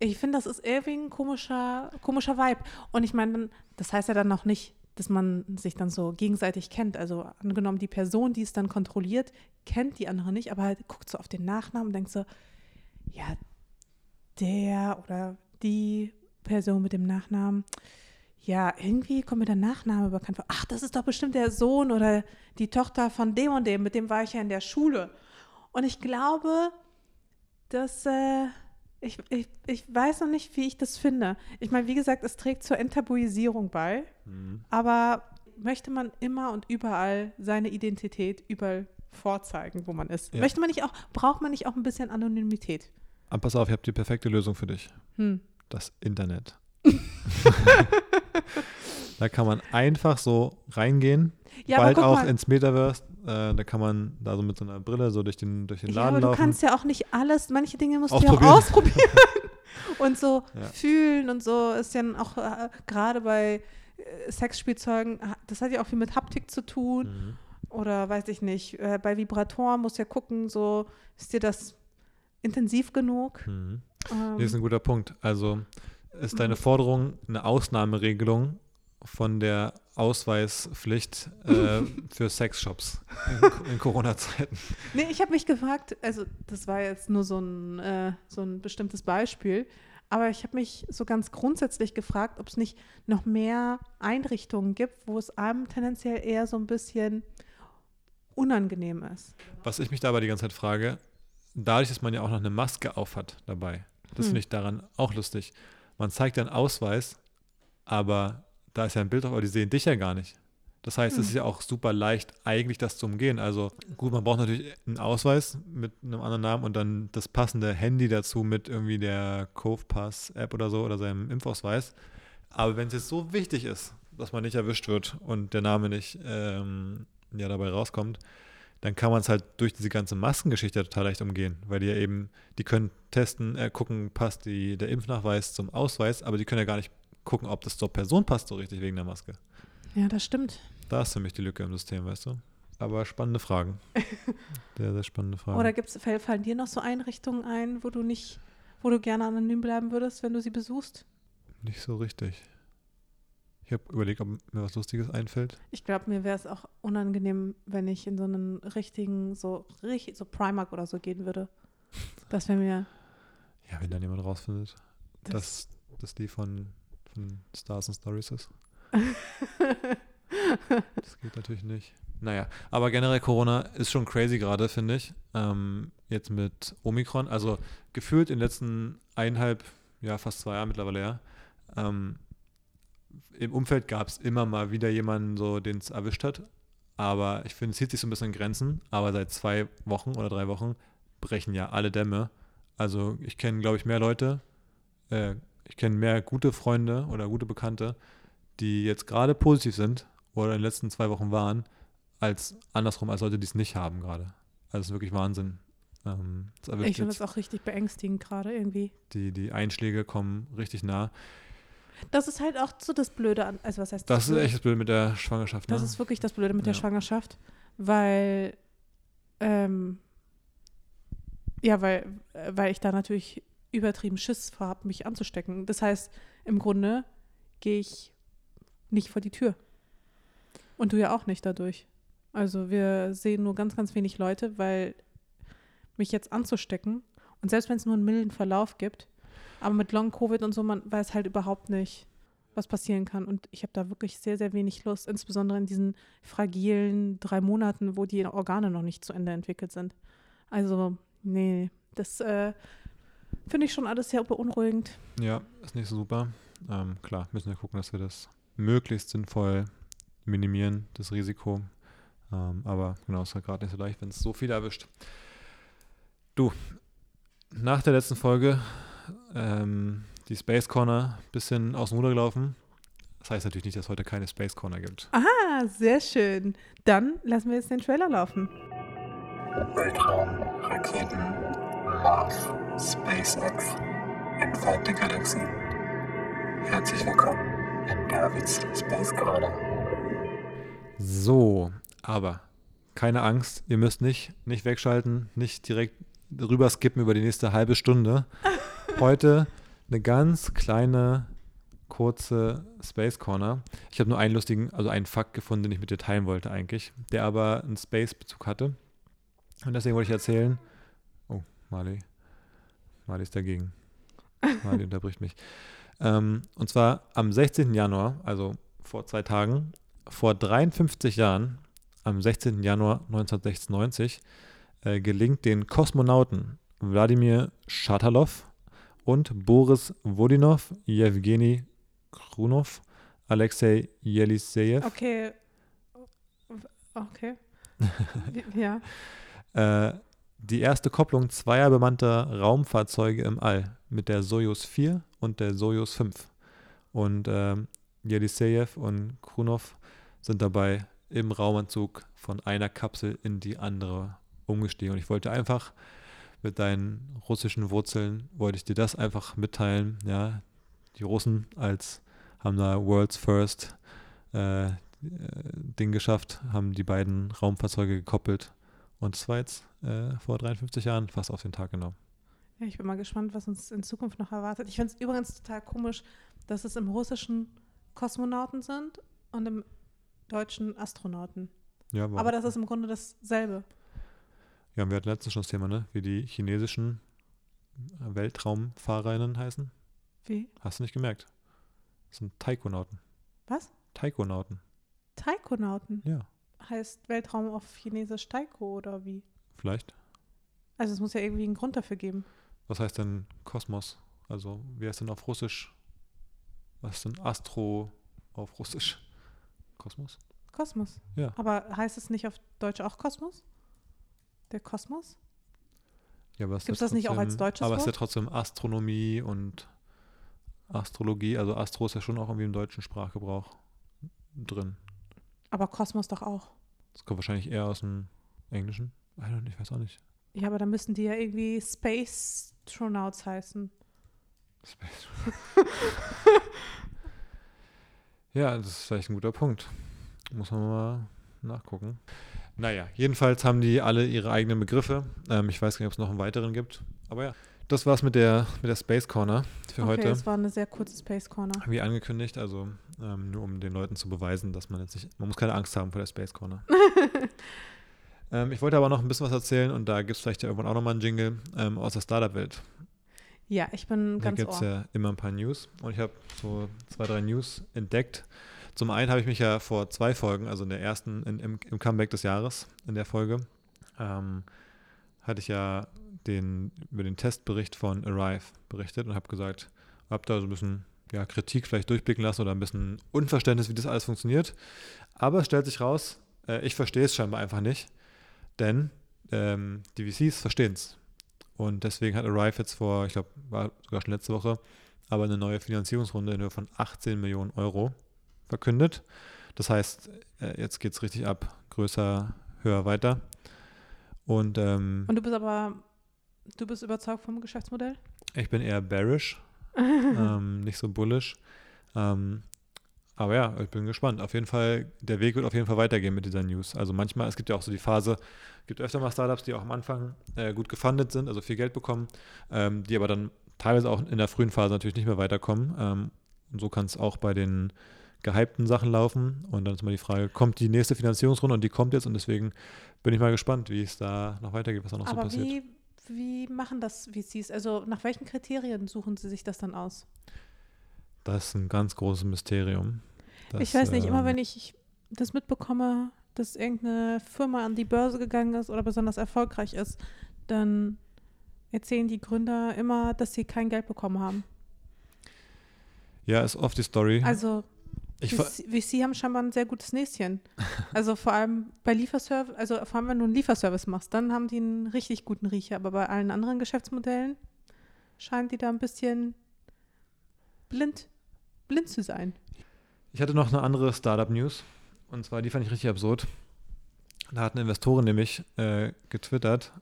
Ich finde, das ist irgendwie ein komischer, komischer Vibe. Und ich meine, das heißt ja dann noch nicht, dass man sich dann so gegenseitig kennt. Also angenommen, die Person, die es dann kontrolliert, kennt die andere nicht, aber halt guckt so auf den Nachnamen und denkt so, ja, der oder die Person mit dem Nachnamen, ja, irgendwie kommt mir der Nachname bekannt vor. Ach, das ist doch bestimmt der Sohn oder die Tochter von dem und dem, mit dem war ich ja in der Schule. Und ich glaube, dass äh, ich, ich, ich weiß noch nicht, wie ich das finde. Ich meine, wie gesagt, es trägt zur Enttabuisierung bei, aber möchte man immer und überall seine Identität überall vorzeigen, wo man ist? Ja. Möchte man nicht auch, braucht man nicht auch ein bisschen Anonymität? Aber pass auf, ich habe die perfekte Lösung für dich. Hm. Das Internet. (laughs) (laughs) da kann man einfach so reingehen, Ja, bald auch mal, ins Metaverse. Äh, da kann man da so mit so einer Brille so durch den, durch den ja, Laden aber du laufen. kannst ja auch nicht alles, manche Dinge musst du ja auch Ausprobieren. (laughs) und so Ja. fühlen und so ist ja auch äh, gerade bei äh, Sexspielzeugen, ah, das hat ja auch viel mit Haptik zu tun Mhm. oder weiß ich nicht, äh, bei Vibratoren musst du ja gucken, so ist dir das intensiv genug? Mhm. Ähm, Nee, ist ein guter Punkt. Also ist deine Forderung eine Ausnahmeregelung von der Ausweispflicht äh, (laughs) für Sexshops in, (laughs) in Corona-Zeiten? Nee, ich habe mich gefragt, also das war jetzt nur so ein, äh, so ein bestimmtes Beispiel, aber ich habe mich so ganz grundsätzlich gefragt, ob es nicht noch mehr Einrichtungen gibt, wo es einem tendenziell eher so ein bisschen unangenehm ist. Was ich mich dabei die ganze Zeit frage, dadurch, dass man ja auch noch eine Maske aufhat dabei, das Hm. finde ich daran auch lustig. Man zeigt ja einen Ausweis, aber da ist ja ein Bild drauf, aber die sehen dich ja gar nicht. Das heißt, es Hm. ist ja auch super leicht, eigentlich das zu umgehen. Also gut, man braucht natürlich einen Ausweis mit einem anderen Namen und dann das passende Handy dazu mit irgendwie der Cove Pass App oder so oder seinem Impfausweis. Aber wenn es jetzt so wichtig ist, dass man nicht erwischt wird und der Name nicht ähm, ja, dabei rauskommt, dann kann man es halt durch diese ganze Maskengeschichte total leicht umgehen, weil die ja eben, die können testen, äh, gucken, passt die, der Impfnachweis zum Ausweis, aber die können ja gar nicht gucken, ob das zur Person passt, so richtig wegen der Maske. Ja, das stimmt. Da ist für mich die Lücke im System, weißt du? Aber spannende Fragen. (laughs) Sehr, sehr spannende Fragen. Oder gibt's, fall- fallen dir noch so Einrichtungen ein, wo du nicht, wo du gerne anonym bleiben würdest, wenn du sie besuchst? Nicht so richtig. Ich habe überlegt, ob mir was Lustiges einfällt. Ich glaube, mir wäre es auch unangenehm, wenn ich in so einen richtigen, so richtig, so Primark oder so gehen würde. Das wäre mir. Ja, wenn dann jemand rausfindet, Das, dass das die von, von Stars and Stories ist. (laughs) Das geht natürlich nicht. Naja, aber generell Corona ist schon crazy gerade, finde ich. Ähm, jetzt mit Omikron. Also gefühlt in den letzten eineinhalb, ja, fast zwei Jahren mittlerweile, ja. Ähm, Im Umfeld gab es immer mal wieder jemanden, so, den es erwischt hat. Aber ich finde, es hielt sich so ein bisschen in Grenzen. Aber seit zwei Wochen oder drei Wochen brechen ja alle Dämme. Also ich kenne, glaube ich, mehr Leute, äh, ich kenne mehr gute Freunde oder gute Bekannte, die jetzt gerade positiv sind oder in den letzten zwei Wochen waren, als andersrum, als Leute, die es nicht haben gerade. Also es ist wirklich Wahnsinn. Ähm, Ich finde das auch richtig beängstigend gerade irgendwie. die, die Einschläge kommen richtig nah. Das ist halt auch so das Blöde an, also was heißt Das ist Blöde? echt das Bild mit der Schwangerschaft. Ne? Das ist wirklich das Blöde mit der Ja. Schwangerschaft, weil, ähm, ja, weil, äh, weil ich da natürlich übertrieben Schiss vor habe, mich anzustecken. Das heißt, im Grunde gehe ich nicht vor die Tür. Und du ja auch nicht dadurch. Also wir sehen nur ganz, ganz wenig Leute, weil mich jetzt anzustecken und selbst wenn es nur einen milden Verlauf gibt, aber mit Long Covid und so, man weiß halt überhaupt nicht, was passieren kann. Und ich habe da wirklich sehr, sehr wenig Lust, insbesondere in diesen fragilen drei Monaten, wo die Organe noch nicht zu Ende entwickelt sind. Also, nee, das äh, finde ich schon alles sehr beunruhigend. Ja, ist nicht so super. Ähm, klar, müssen wir gucken, dass wir das möglichst sinnvoll minimieren, das Risiko. Ähm, aber genau, ist halt gerade nicht so leicht, wenn es so viel erwischt. Du, nach der letzten Folge ähm, die Space Corner bisschen aus dem Ruder gelaufen. Das heißt natürlich nicht, dass es heute keine Space Corner gibt. Ah, sehr schön. Dann lassen wir jetzt den Trailer laufen. Weltraum, Raketen, Mars, SpaceX, entfernte Galaxien. Herzlich willkommen in Davids Space Corner. So, aber keine Angst, ihr müsst nicht, nicht wegschalten, nicht direkt rüber skippen über die nächste halbe Stunde. Heute eine ganz kleine, kurze Space Corner. Ich habe nur einen lustigen, also einen Fakt gefunden, den ich mit dir teilen wollte eigentlich, der aber einen Space-Bezug hatte. Und deswegen wollte ich erzählen. Oh, Marley. Marley ist dagegen. Marley (laughs) unterbricht mich. Ähm, und zwar am 16. Januar, also vor zwei Tagen, vor 53 Jahren, am 16. Januar 1996, äh, gelingt den Kosmonauten Wladimir Shatalov und Boris Vodinov, Jewgeni Krunov, Alexei Yeliseyev Okay. Okay. (laughs) ja. äh, die erste Kopplung zweier bemannter Raumfahrzeuge im All mit der Soyuz 4 und der Soyuz 5. Und ähm, Jeliseyev und Krunov sind dabei im Raumanzug von einer Kapsel in die andere umgestiegen. Und ich wollte einfach mit deinen russischen Wurzeln, wollte ich dir das einfach mitteilen. Ja, die Russen als haben da World's First äh, äh, Ding geschafft, haben die beiden Raumfahrzeuge gekoppelt. Und das war jetzt äh, vor 53 Jahren fast auf den Tag genau. Ja, ich bin mal gespannt, was uns in Zukunft noch erwartet. Ich finde es übrigens total komisch, dass es im Russischen Kosmonauten sind und im Deutschen Astronauten. Ja, aber, Aber das ist im Grunde dasselbe. Ja, wir hatten letztens schon das Thema, ne? Wie die chinesischen Weltraumfahrerinnen heißen. Wie? Hast du nicht gemerkt? Das sind Taikonauten. Was? Taikonauten. Taikonauten Ja, heißt Weltraum auf Chinesisch Taiko oder wie? vielleicht. Also es muss ja irgendwie einen Grund dafür geben. Was heißt denn Kosmos? Also, wie heißt denn auf Russisch? Was ist denn Astro auf Russisch? Kosmos? Kosmos. Ja. Aber heißt es nicht auf Deutsch auch Kosmos? Der Kosmos? Ja, aber es ja das nicht auch als deutsches Aber es ist ja trotzdem Astronomie und Astrologie. Also Astro ist ja schon auch irgendwie im deutschen Sprachgebrauch drin. Aber Kosmos doch auch. Das kommt wahrscheinlich eher aus dem Englischen. Ich weiß auch nicht. Ja, aber dann müssten die ja irgendwie Space Astronauts heißen. (laughs) Ja, das ist vielleicht ein guter Punkt. Muss man mal nachgucken. Naja, jedenfalls haben die alle ihre eigenen Begriffe. Ähm, ich weiß gar nicht, ob es noch einen weiteren gibt. Aber ja, das war's mit der, mit der Space Corner für okay, heute. es war eine sehr kurze Space Corner. Wie angekündigt, also ähm, nur um den Leuten zu beweisen, dass man jetzt nicht, man muss keine Angst haben vor der Space Corner. (laughs) ähm, ich wollte aber noch ein bisschen was erzählen und da gibt es vielleicht ja irgendwann auch nochmal einen Jingle ähm, aus der Startup-Welt. Ja, ich bin Da ganz gibt es ja immer ein paar News und ich habe so zwei, drei News entdeckt. Zum einen habe ich mich ja vor zwei Folgen, also in der ersten, in, im, im Comeback des Jahres, in der Folge, ähm, hatte ich ja den, über den Testbericht von Arrive berichtet und habe gesagt, habe da so ein bisschen ja, Kritik vielleicht durchblicken lassen oder ein bisschen Unverständnis, wie das alles funktioniert. Aber es stellt sich raus, äh, ich verstehe es scheinbar einfach nicht, denn ähm, die VCs verstehen es. Und deswegen hat Arrive jetzt vor, ich glaube, war sogar schon letzte Woche, aber eine neue Finanzierungsrunde in Höhe von 18 Millionen Euro verkündet. Das heißt, äh, jetzt geht es richtig ab, größer, höher, weiter. Und, ähm, Und du bist aber, du bist überzeugt vom Geschäftsmodell? ich bin eher bearish, (laughs) ähm, nicht so bullish. Ähm, aber ja, ich bin gespannt. Auf jeden Fall, der Weg wird auf jeden Fall weitergehen mit dieser News. Also manchmal, es gibt ja auch so die Phase, es gibt öfter mal Startups, die auch am Anfang äh, gut gefundet sind, also viel Geld bekommen, ähm, die aber dann teilweise auch in der frühen Phase natürlich nicht mehr weiterkommen. Ähm, und so kann es auch bei den gehypten Sachen laufen. Und dann ist mal die Frage, kommt die nächste Finanzierungsrunde und die kommt jetzt und deswegen bin ich mal gespannt, wie es da noch weitergeht, was da noch Aber so passiert. wie, wie machen das VCs? Also nach welchen Kriterien suchen sie sich das dann aus? Das ist ein ganz großes Mysterium. ich weiß nicht, immer ähm, wenn ich das mitbekomme, dass irgendeine Firma an die Börse gegangen ist oder besonders erfolgreich ist, dann erzählen die Gründer immer, dass sie kein Geld bekommen haben. Ja, ist oft die Story. Also ich, VC, VC haben scheinbar ein sehr gutes Näschen. (laughs) Also vor allem bei Lieferservice, also vor allem wenn du einen Lieferservice machst, dann haben die einen richtig guten Riecher. Aber bei allen anderen Geschäftsmodellen scheinen die da ein bisschen blind, blind zu sein. Ich hatte noch eine andere Startup-News. Und zwar, die fand ich richtig absurd. Da hat eine Investorin nämlich äh, getwittert.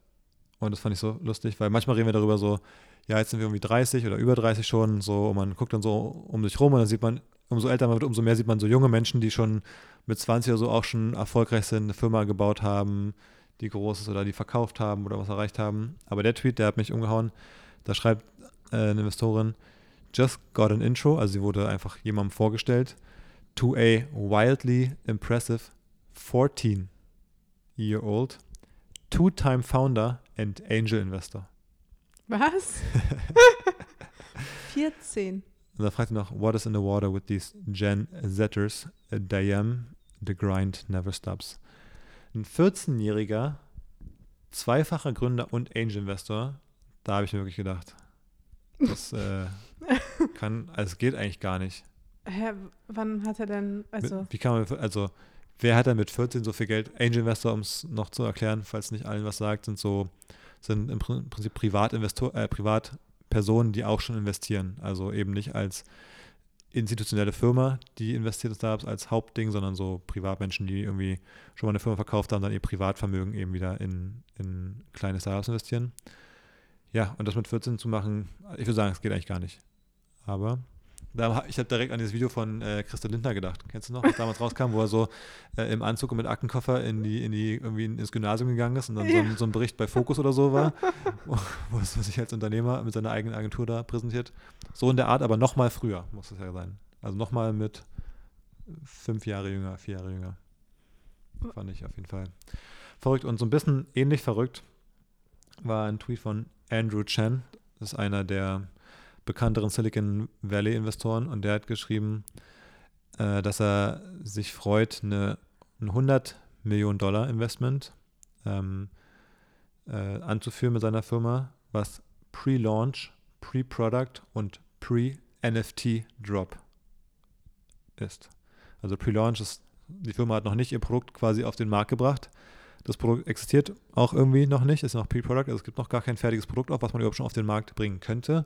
Und das fand ich so lustig, weil manchmal reden wir darüber so, ja, jetzt sind wir irgendwie 30 oder über 30 schon, so, und man guckt dann so um sich rum und dann sieht man, umso älter man wird, umso mehr sieht man so junge Menschen, die schon mit 20 oder so auch schon erfolgreich sind, eine Firma gebaut haben, die groß ist oder die verkauft haben oder was erreicht haben. Aber der Tweet, der hat mich umgehauen. Da schreibt äh, eine Investorin, just got an intro, also sie wurde einfach jemandem vorgestellt, to a wildly impressive 14-year-old, two-time founder and angel investor. Was? (laughs) 14. Und da fragt sie noch, what is in the water with these Gen Zetters? Diam, the grind never stops. Ein 14-jähriger, zweifacher Gründer und Angel Investor, da habe ich mir wirklich gedacht, das äh, (laughs) kann, also geht eigentlich gar nicht. Hä, wann hat er denn, also, Mit, wie kann man, also wer hat denn mit 14 so viel Geld? Angel Investor, um es noch zu erklären, falls nicht allen was sagt, sind so, sind im Prin- Prinzip Privatinvestor, äh, Privatpersonen, die auch schon investieren. Also eben nicht als institutionelle Firma, die investiert in Startups als Hauptding, sondern so Privatmenschen, die irgendwie schon mal eine Firma verkauft haben, dann ihr Privatvermögen eben wieder in, in kleine Startups investieren. Ja, und das mit 14 zu machen, ich würde sagen, es geht eigentlich gar nicht. Aber da, ich habe direkt an dieses Video von äh, Christa Lindner gedacht. Kennst du noch, was damals rauskam, wo er so äh, im Anzug und mit Aktenkoffer in die, in die, irgendwie ins Gymnasium gegangen ist und dann so, ein, so ein Bericht bei Focus oder so war, wo, wo es sich als Unternehmer mit seiner eigenen Agentur da präsentiert. So in der Art, aber noch mal früher muss es ja sein. Also noch mal mit fünf Jahre jünger, vier Jahre jünger. Fand ich auf jeden Fall verrückt. Und so ein bisschen ähnlich verrückt war ein Tweet von Andrew Chen. Das ist einer der bekannteren Silicon Valley Investoren und der hat geschrieben, äh, dass er sich freut, eine, ein 100 Millionen Dollar Investment ähm, äh, anzuführen mit seiner Firma, was Pre-Launch, Pre-Product und Pre-NFT Drop ist. Also Pre-Launch ist, die Firma hat noch nicht ihr Produkt quasi auf den Markt gebracht. Das Produkt existiert auch irgendwie noch nicht, ist noch Pre-Product, also es gibt noch gar kein fertiges Produkt auf, was man überhaupt schon auf den Markt bringen könnte.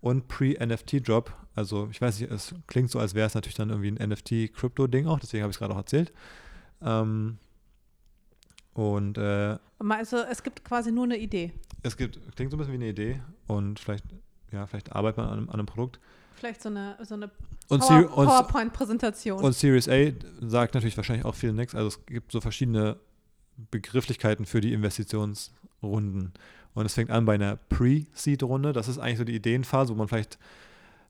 Und Pre-NFT-Drop, also ich weiß nicht, es klingt so, als wäre es natürlich dann irgendwie ein NFT-Crypto-Ding auch, deswegen habe ich es gerade auch erzählt. Ähm, und äh, also es gibt quasi nur eine Idee. es gibt, klingt so ein bisschen wie eine Idee und vielleicht, ja, vielleicht arbeitet man an einem, an einem Produkt. Vielleicht so eine, so eine Power, PowerPoint-Präsentation. und Series A sagt natürlich wahrscheinlich auch viel nichts. Also es gibt so verschiedene Begrifflichkeiten für die Investitionsrunden. Und es fängt an bei einer Pre-Seed-Runde. Das ist eigentlich so die Ideenphase, wo man vielleicht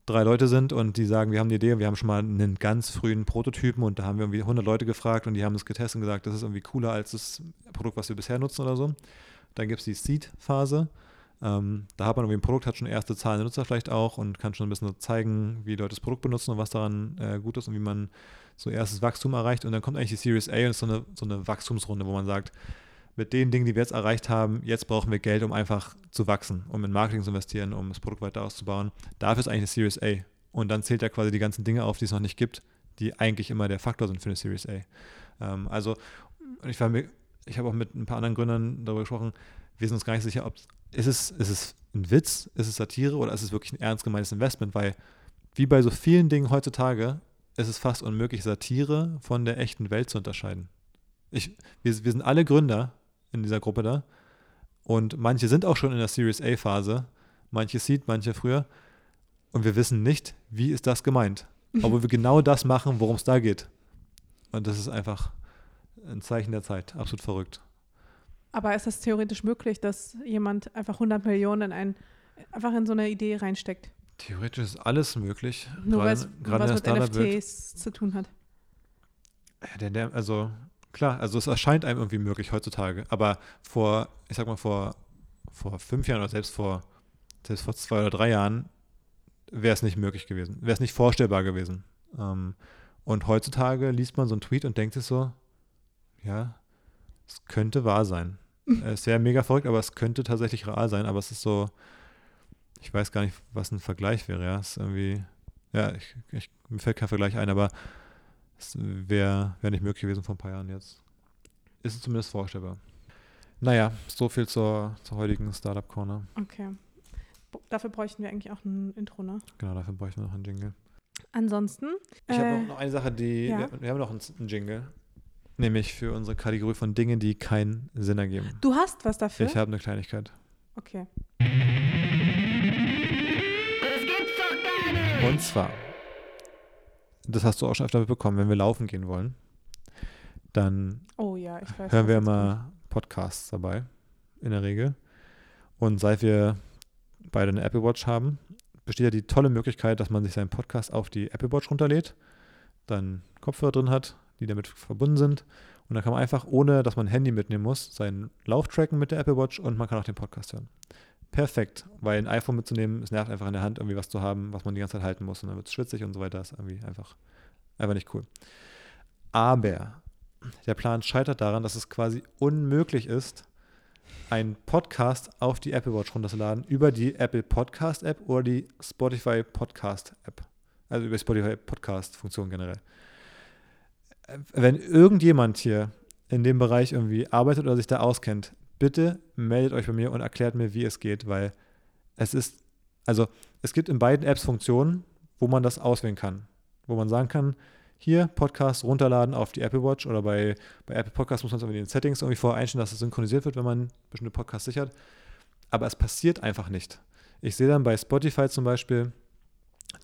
drei Leute sind und die sagen, wir haben eine Idee, wir haben schon mal einen ganz frühen Prototypen und da haben wir irgendwie 100 Leute gefragt und die haben das getestet und gesagt, das ist irgendwie cooler als das Produkt, was wir bisher nutzen oder so. Dann gibt es die Seed-Phase. Ähm, da hat man irgendwie ein Produkt, hat schon erste Zahlen der Nutzer vielleicht auch und kann schon ein bisschen zeigen, wie Leute das Produkt benutzen und was daran äh, gut ist und wie man so erstes Wachstum erreicht. Und dann kommt eigentlich die Series A und ist so eine, so eine Wachstumsrunde, wo man sagt, mit den Dingen, die wir jetzt erreicht haben, jetzt brauchen wir Geld, um einfach zu wachsen, um in Marketing zu investieren, um das Produkt weiter auszubauen. Dafür ist eigentlich eine Series A. Und dann zählt er quasi die ganzen Dinge auf, die es noch nicht gibt, die eigentlich immer der Faktor sind für eine Series A. Ähm, also, ich, ich habe auch mit ein paar anderen Gründern darüber gesprochen, wir sind uns gar nicht sicher, ob ist es, ist es ein Witz, ist es Satire oder ist es wirklich ein ernst gemeintes Investment, weil wie bei so vielen Dingen heutzutage ist es fast unmöglich, Satire von der echten Welt zu unterscheiden. Ich, wir, wir sind alle Gründer in dieser Gruppe da und manche sind auch schon in der Series A-Phase, manche Seed, manche früher und wir wissen nicht, wie ist das gemeint. (laughs) Obwohl wir genau das machen, worum es da geht. Und das ist einfach ein Zeichen der Zeit. Absolut verrückt. Aber ist es theoretisch möglich, dass jemand einfach 100 Millionen in ein, einfach in so eine Idee reinsteckt? Theoretisch ist alles möglich. Nur weil es was mit NFTs zu tun hat. Der, der, also klar, also es erscheint einem irgendwie möglich heutzutage. Aber vor, ich sag mal, vor, vor fünf Jahren oder selbst vor, selbst vor zwei oder drei Jahren wäre es nicht möglich gewesen, wäre es nicht vorstellbar gewesen. Ähm, und heutzutage liest man so einen Tweet und denkt sich so, ja, es könnte wahr sein. (laughs) Es wäre mega verrückt, aber es könnte tatsächlich real sein. Aber es ist so, ich weiß gar nicht, was ein Vergleich wäre. Ja, es ist irgendwie, ja, ich, ich, mir fällt kein Vergleich ein, aber es wäre wär nicht möglich gewesen vor ein paar Jahren jetzt. Ist es zumindest vorstellbar. Naja, so viel zur, zur heutigen Startup Corner. Okay. Dafür bräuchten wir eigentlich auch ein Intro, ne? Genau, dafür bräuchten wir noch einen Jingle. Ansonsten. Ich äh, habe noch eine Sache, die. Ja. Wir, wir, haben noch einen, einen Jingle. Nämlich für unsere Kategorie von Dingen, die keinen Sinn ergeben. Du hast was dafür? Ich habe eine Kleinigkeit. Okay. Und zwar, das hast du auch schon öfter mitbekommen, wenn wir laufen gehen wollen, dann oh ja, weiß, hören wir immer Podcasts dabei, in der Regel. Und seit wir beide eine Apple Watch haben, besteht ja die tolle Möglichkeit, dass man sich seinen Podcast auf die Apple Watch runterlädt, dann Kopfhörer drin hat, die damit verbunden sind. Und dann kann man einfach, ohne dass man ein Handy mitnehmen muss, seinen Lauf tracken mit der Apple Watch und man kann auch den Podcast hören. Perfekt, weil ein iPhone mitzunehmen, es nervt einfach in der Hand, irgendwie was zu haben, was man die ganze Zeit halten muss und dann wird es schwitzig und so weiter. Ist irgendwie einfach, einfach nicht cool. Aber der Plan scheitert daran, dass es quasi unmöglich ist, einen Podcast auf die Apple Watch runterzuladen über die Apple Podcast App oder die Spotify Podcast App. Also über die Spotify Podcast Funktion generell. Wenn irgendjemand hier in dem Bereich irgendwie arbeitet oder sich da auskennt, bitte meldet euch bei mir und erklärt mir, wie es geht, weil es ist, also es gibt in beiden Apps Funktionen, wo man das auswählen kann. Wo man sagen kann, hier Podcast runterladen auf die Apple Watch oder bei, bei Apple Podcast muss man es in den Settings irgendwie vorher einstellen, dass es synchronisiert wird, wenn man bestimmte Podcasts sichert. Aber es passiert einfach nicht. Ich sehe dann bei Spotify zum Beispiel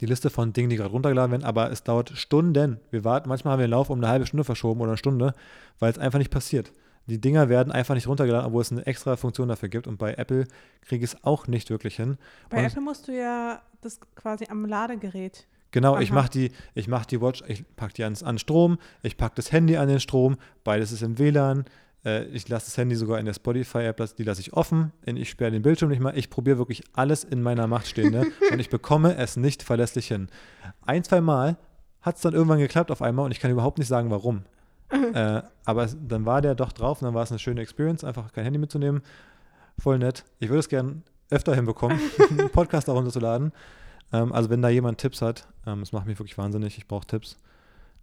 die Liste von Dingen, die gerade runtergeladen werden, aber es dauert Stunden. Wir warten, manchmal haben wir den Lauf um eine halbe Stunde verschoben oder eine Stunde, weil es einfach nicht passiert. Die Dinger werden einfach nicht runtergeladen, obwohl es eine extra Funktion dafür gibt. Und bei Apple kriege ich es auch nicht wirklich hin. Bei und Apple musst du ja das quasi am Ladegerät Genau, Aha. ich mache die, mach die Watch, ich packe die ans, an Strom, ich packe das Handy an den Strom, beides ist im WLAN. Äh, ich lasse das Handy sogar in der Spotify-App, die lasse ich offen. Ich sperre den Bildschirm nicht mal. Ich probiere wirklich alles in meiner Macht Stehende (laughs) und ich bekomme es nicht verlässlich hin. Ein, zwei Mal hat es dann irgendwann geklappt auf einmal und ich kann überhaupt nicht sagen, warum. (laughs) äh, aber es, dann war der doch drauf und dann war es eine schöne Experience, einfach kein Handy mitzunehmen. Voll nett. Ich würde es gerne öfter hinbekommen, (laughs) (laughs) einen Podcast darunter zu laden. Ähm, also wenn da jemand Tipps hat, ähm, das macht mich wirklich wahnsinnig, ich brauche Tipps,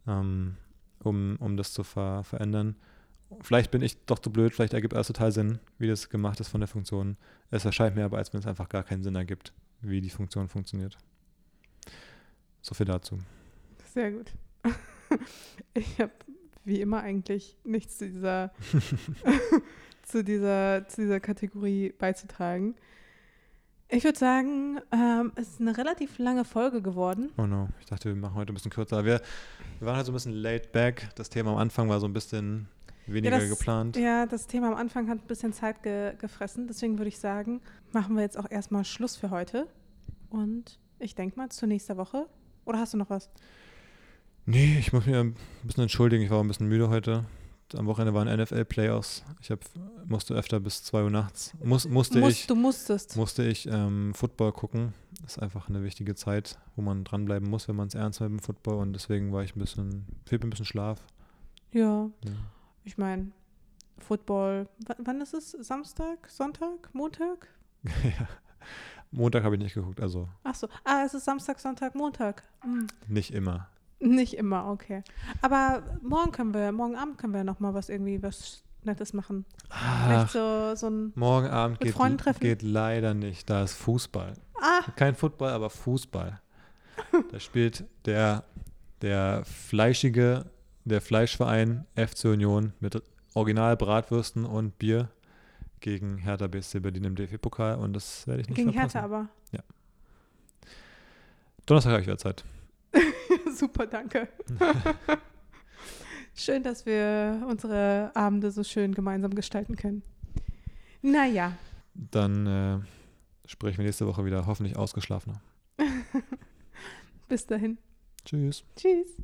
ähm, um, um das zu ver verändern. Vielleicht bin ich doch zu blöd, vielleicht ergibt alles total Sinn, wie das gemacht ist von der Funktion. Es erscheint mir aber, als wenn es einfach gar keinen Sinn ergibt, wie die Funktion funktioniert. So viel dazu. Sehr gut. Ich habe wie immer eigentlich nichts zu dieser, (laughs) (laughs) zu dieser, zu dieser Kategorie beizutragen. Ich würde sagen, ähm, es ist eine relativ lange Folge geworden. Oh no, ich dachte, wir machen heute ein bisschen kürzer. Wir, wir waren halt so ein bisschen laid back. Das Thema am Anfang war so ein bisschen weniger ja, das, geplant. Ja, das Thema am Anfang hat ein bisschen Zeit ge gefressen. Deswegen würde ich sagen, machen wir jetzt auch erstmal Schluss für heute. Und ich denke mal zur nächsten Woche. Oder hast du noch was? Nee, ich muss mich ein bisschen entschuldigen. Ich war ein bisschen müde heute. am Wochenende waren NFL-Playoffs. Ich hab, musste öfter bis 2 Uhr nachts. Muss, musste Musst, ich, Du musstest. musste ich ähm, Football gucken. Das ist einfach eine wichtige Zeit, wo man dranbleiben muss, wenn man es ernst nimmt mit dem Football. Und deswegen war ich ein bisschen, fehlt mir ein bisschen Schlaf. Ja, Ja. ich meine, Football, w wann ist es? Samstag, Sonntag, Montag? (laughs) ja. Montag habe ich nicht geguckt, also Ach so, ah, es ist Samstag, Sonntag, Montag. Hm. nicht immer. Nicht immer, okay. Aber morgen können wir, morgen Abend können wir noch mal was irgendwie was Nettes machen. Vielleicht Ach, so, so ein, morgen Abend mit geht, geht leider nicht. Da ist Fußball. ah, Kein Football, aber Fußball. Da spielt der, der fleischige, der Fleischverein FC Union mit Original Bratwürsten und Bier gegen Hertha BSC Berlin im DFB-Pokal und das werde ich nicht gegen verpassen. Hertha aber. Donnerstag habe ich wieder Zeit. Super, danke. (laughs) schön, dass wir unsere Abende so schön gemeinsam gestalten können. Naja, Dann äh, sprechen wir nächste Woche wieder hoffentlich ausgeschlafener. (laughs) bis dahin. Tschüss. Tschüss.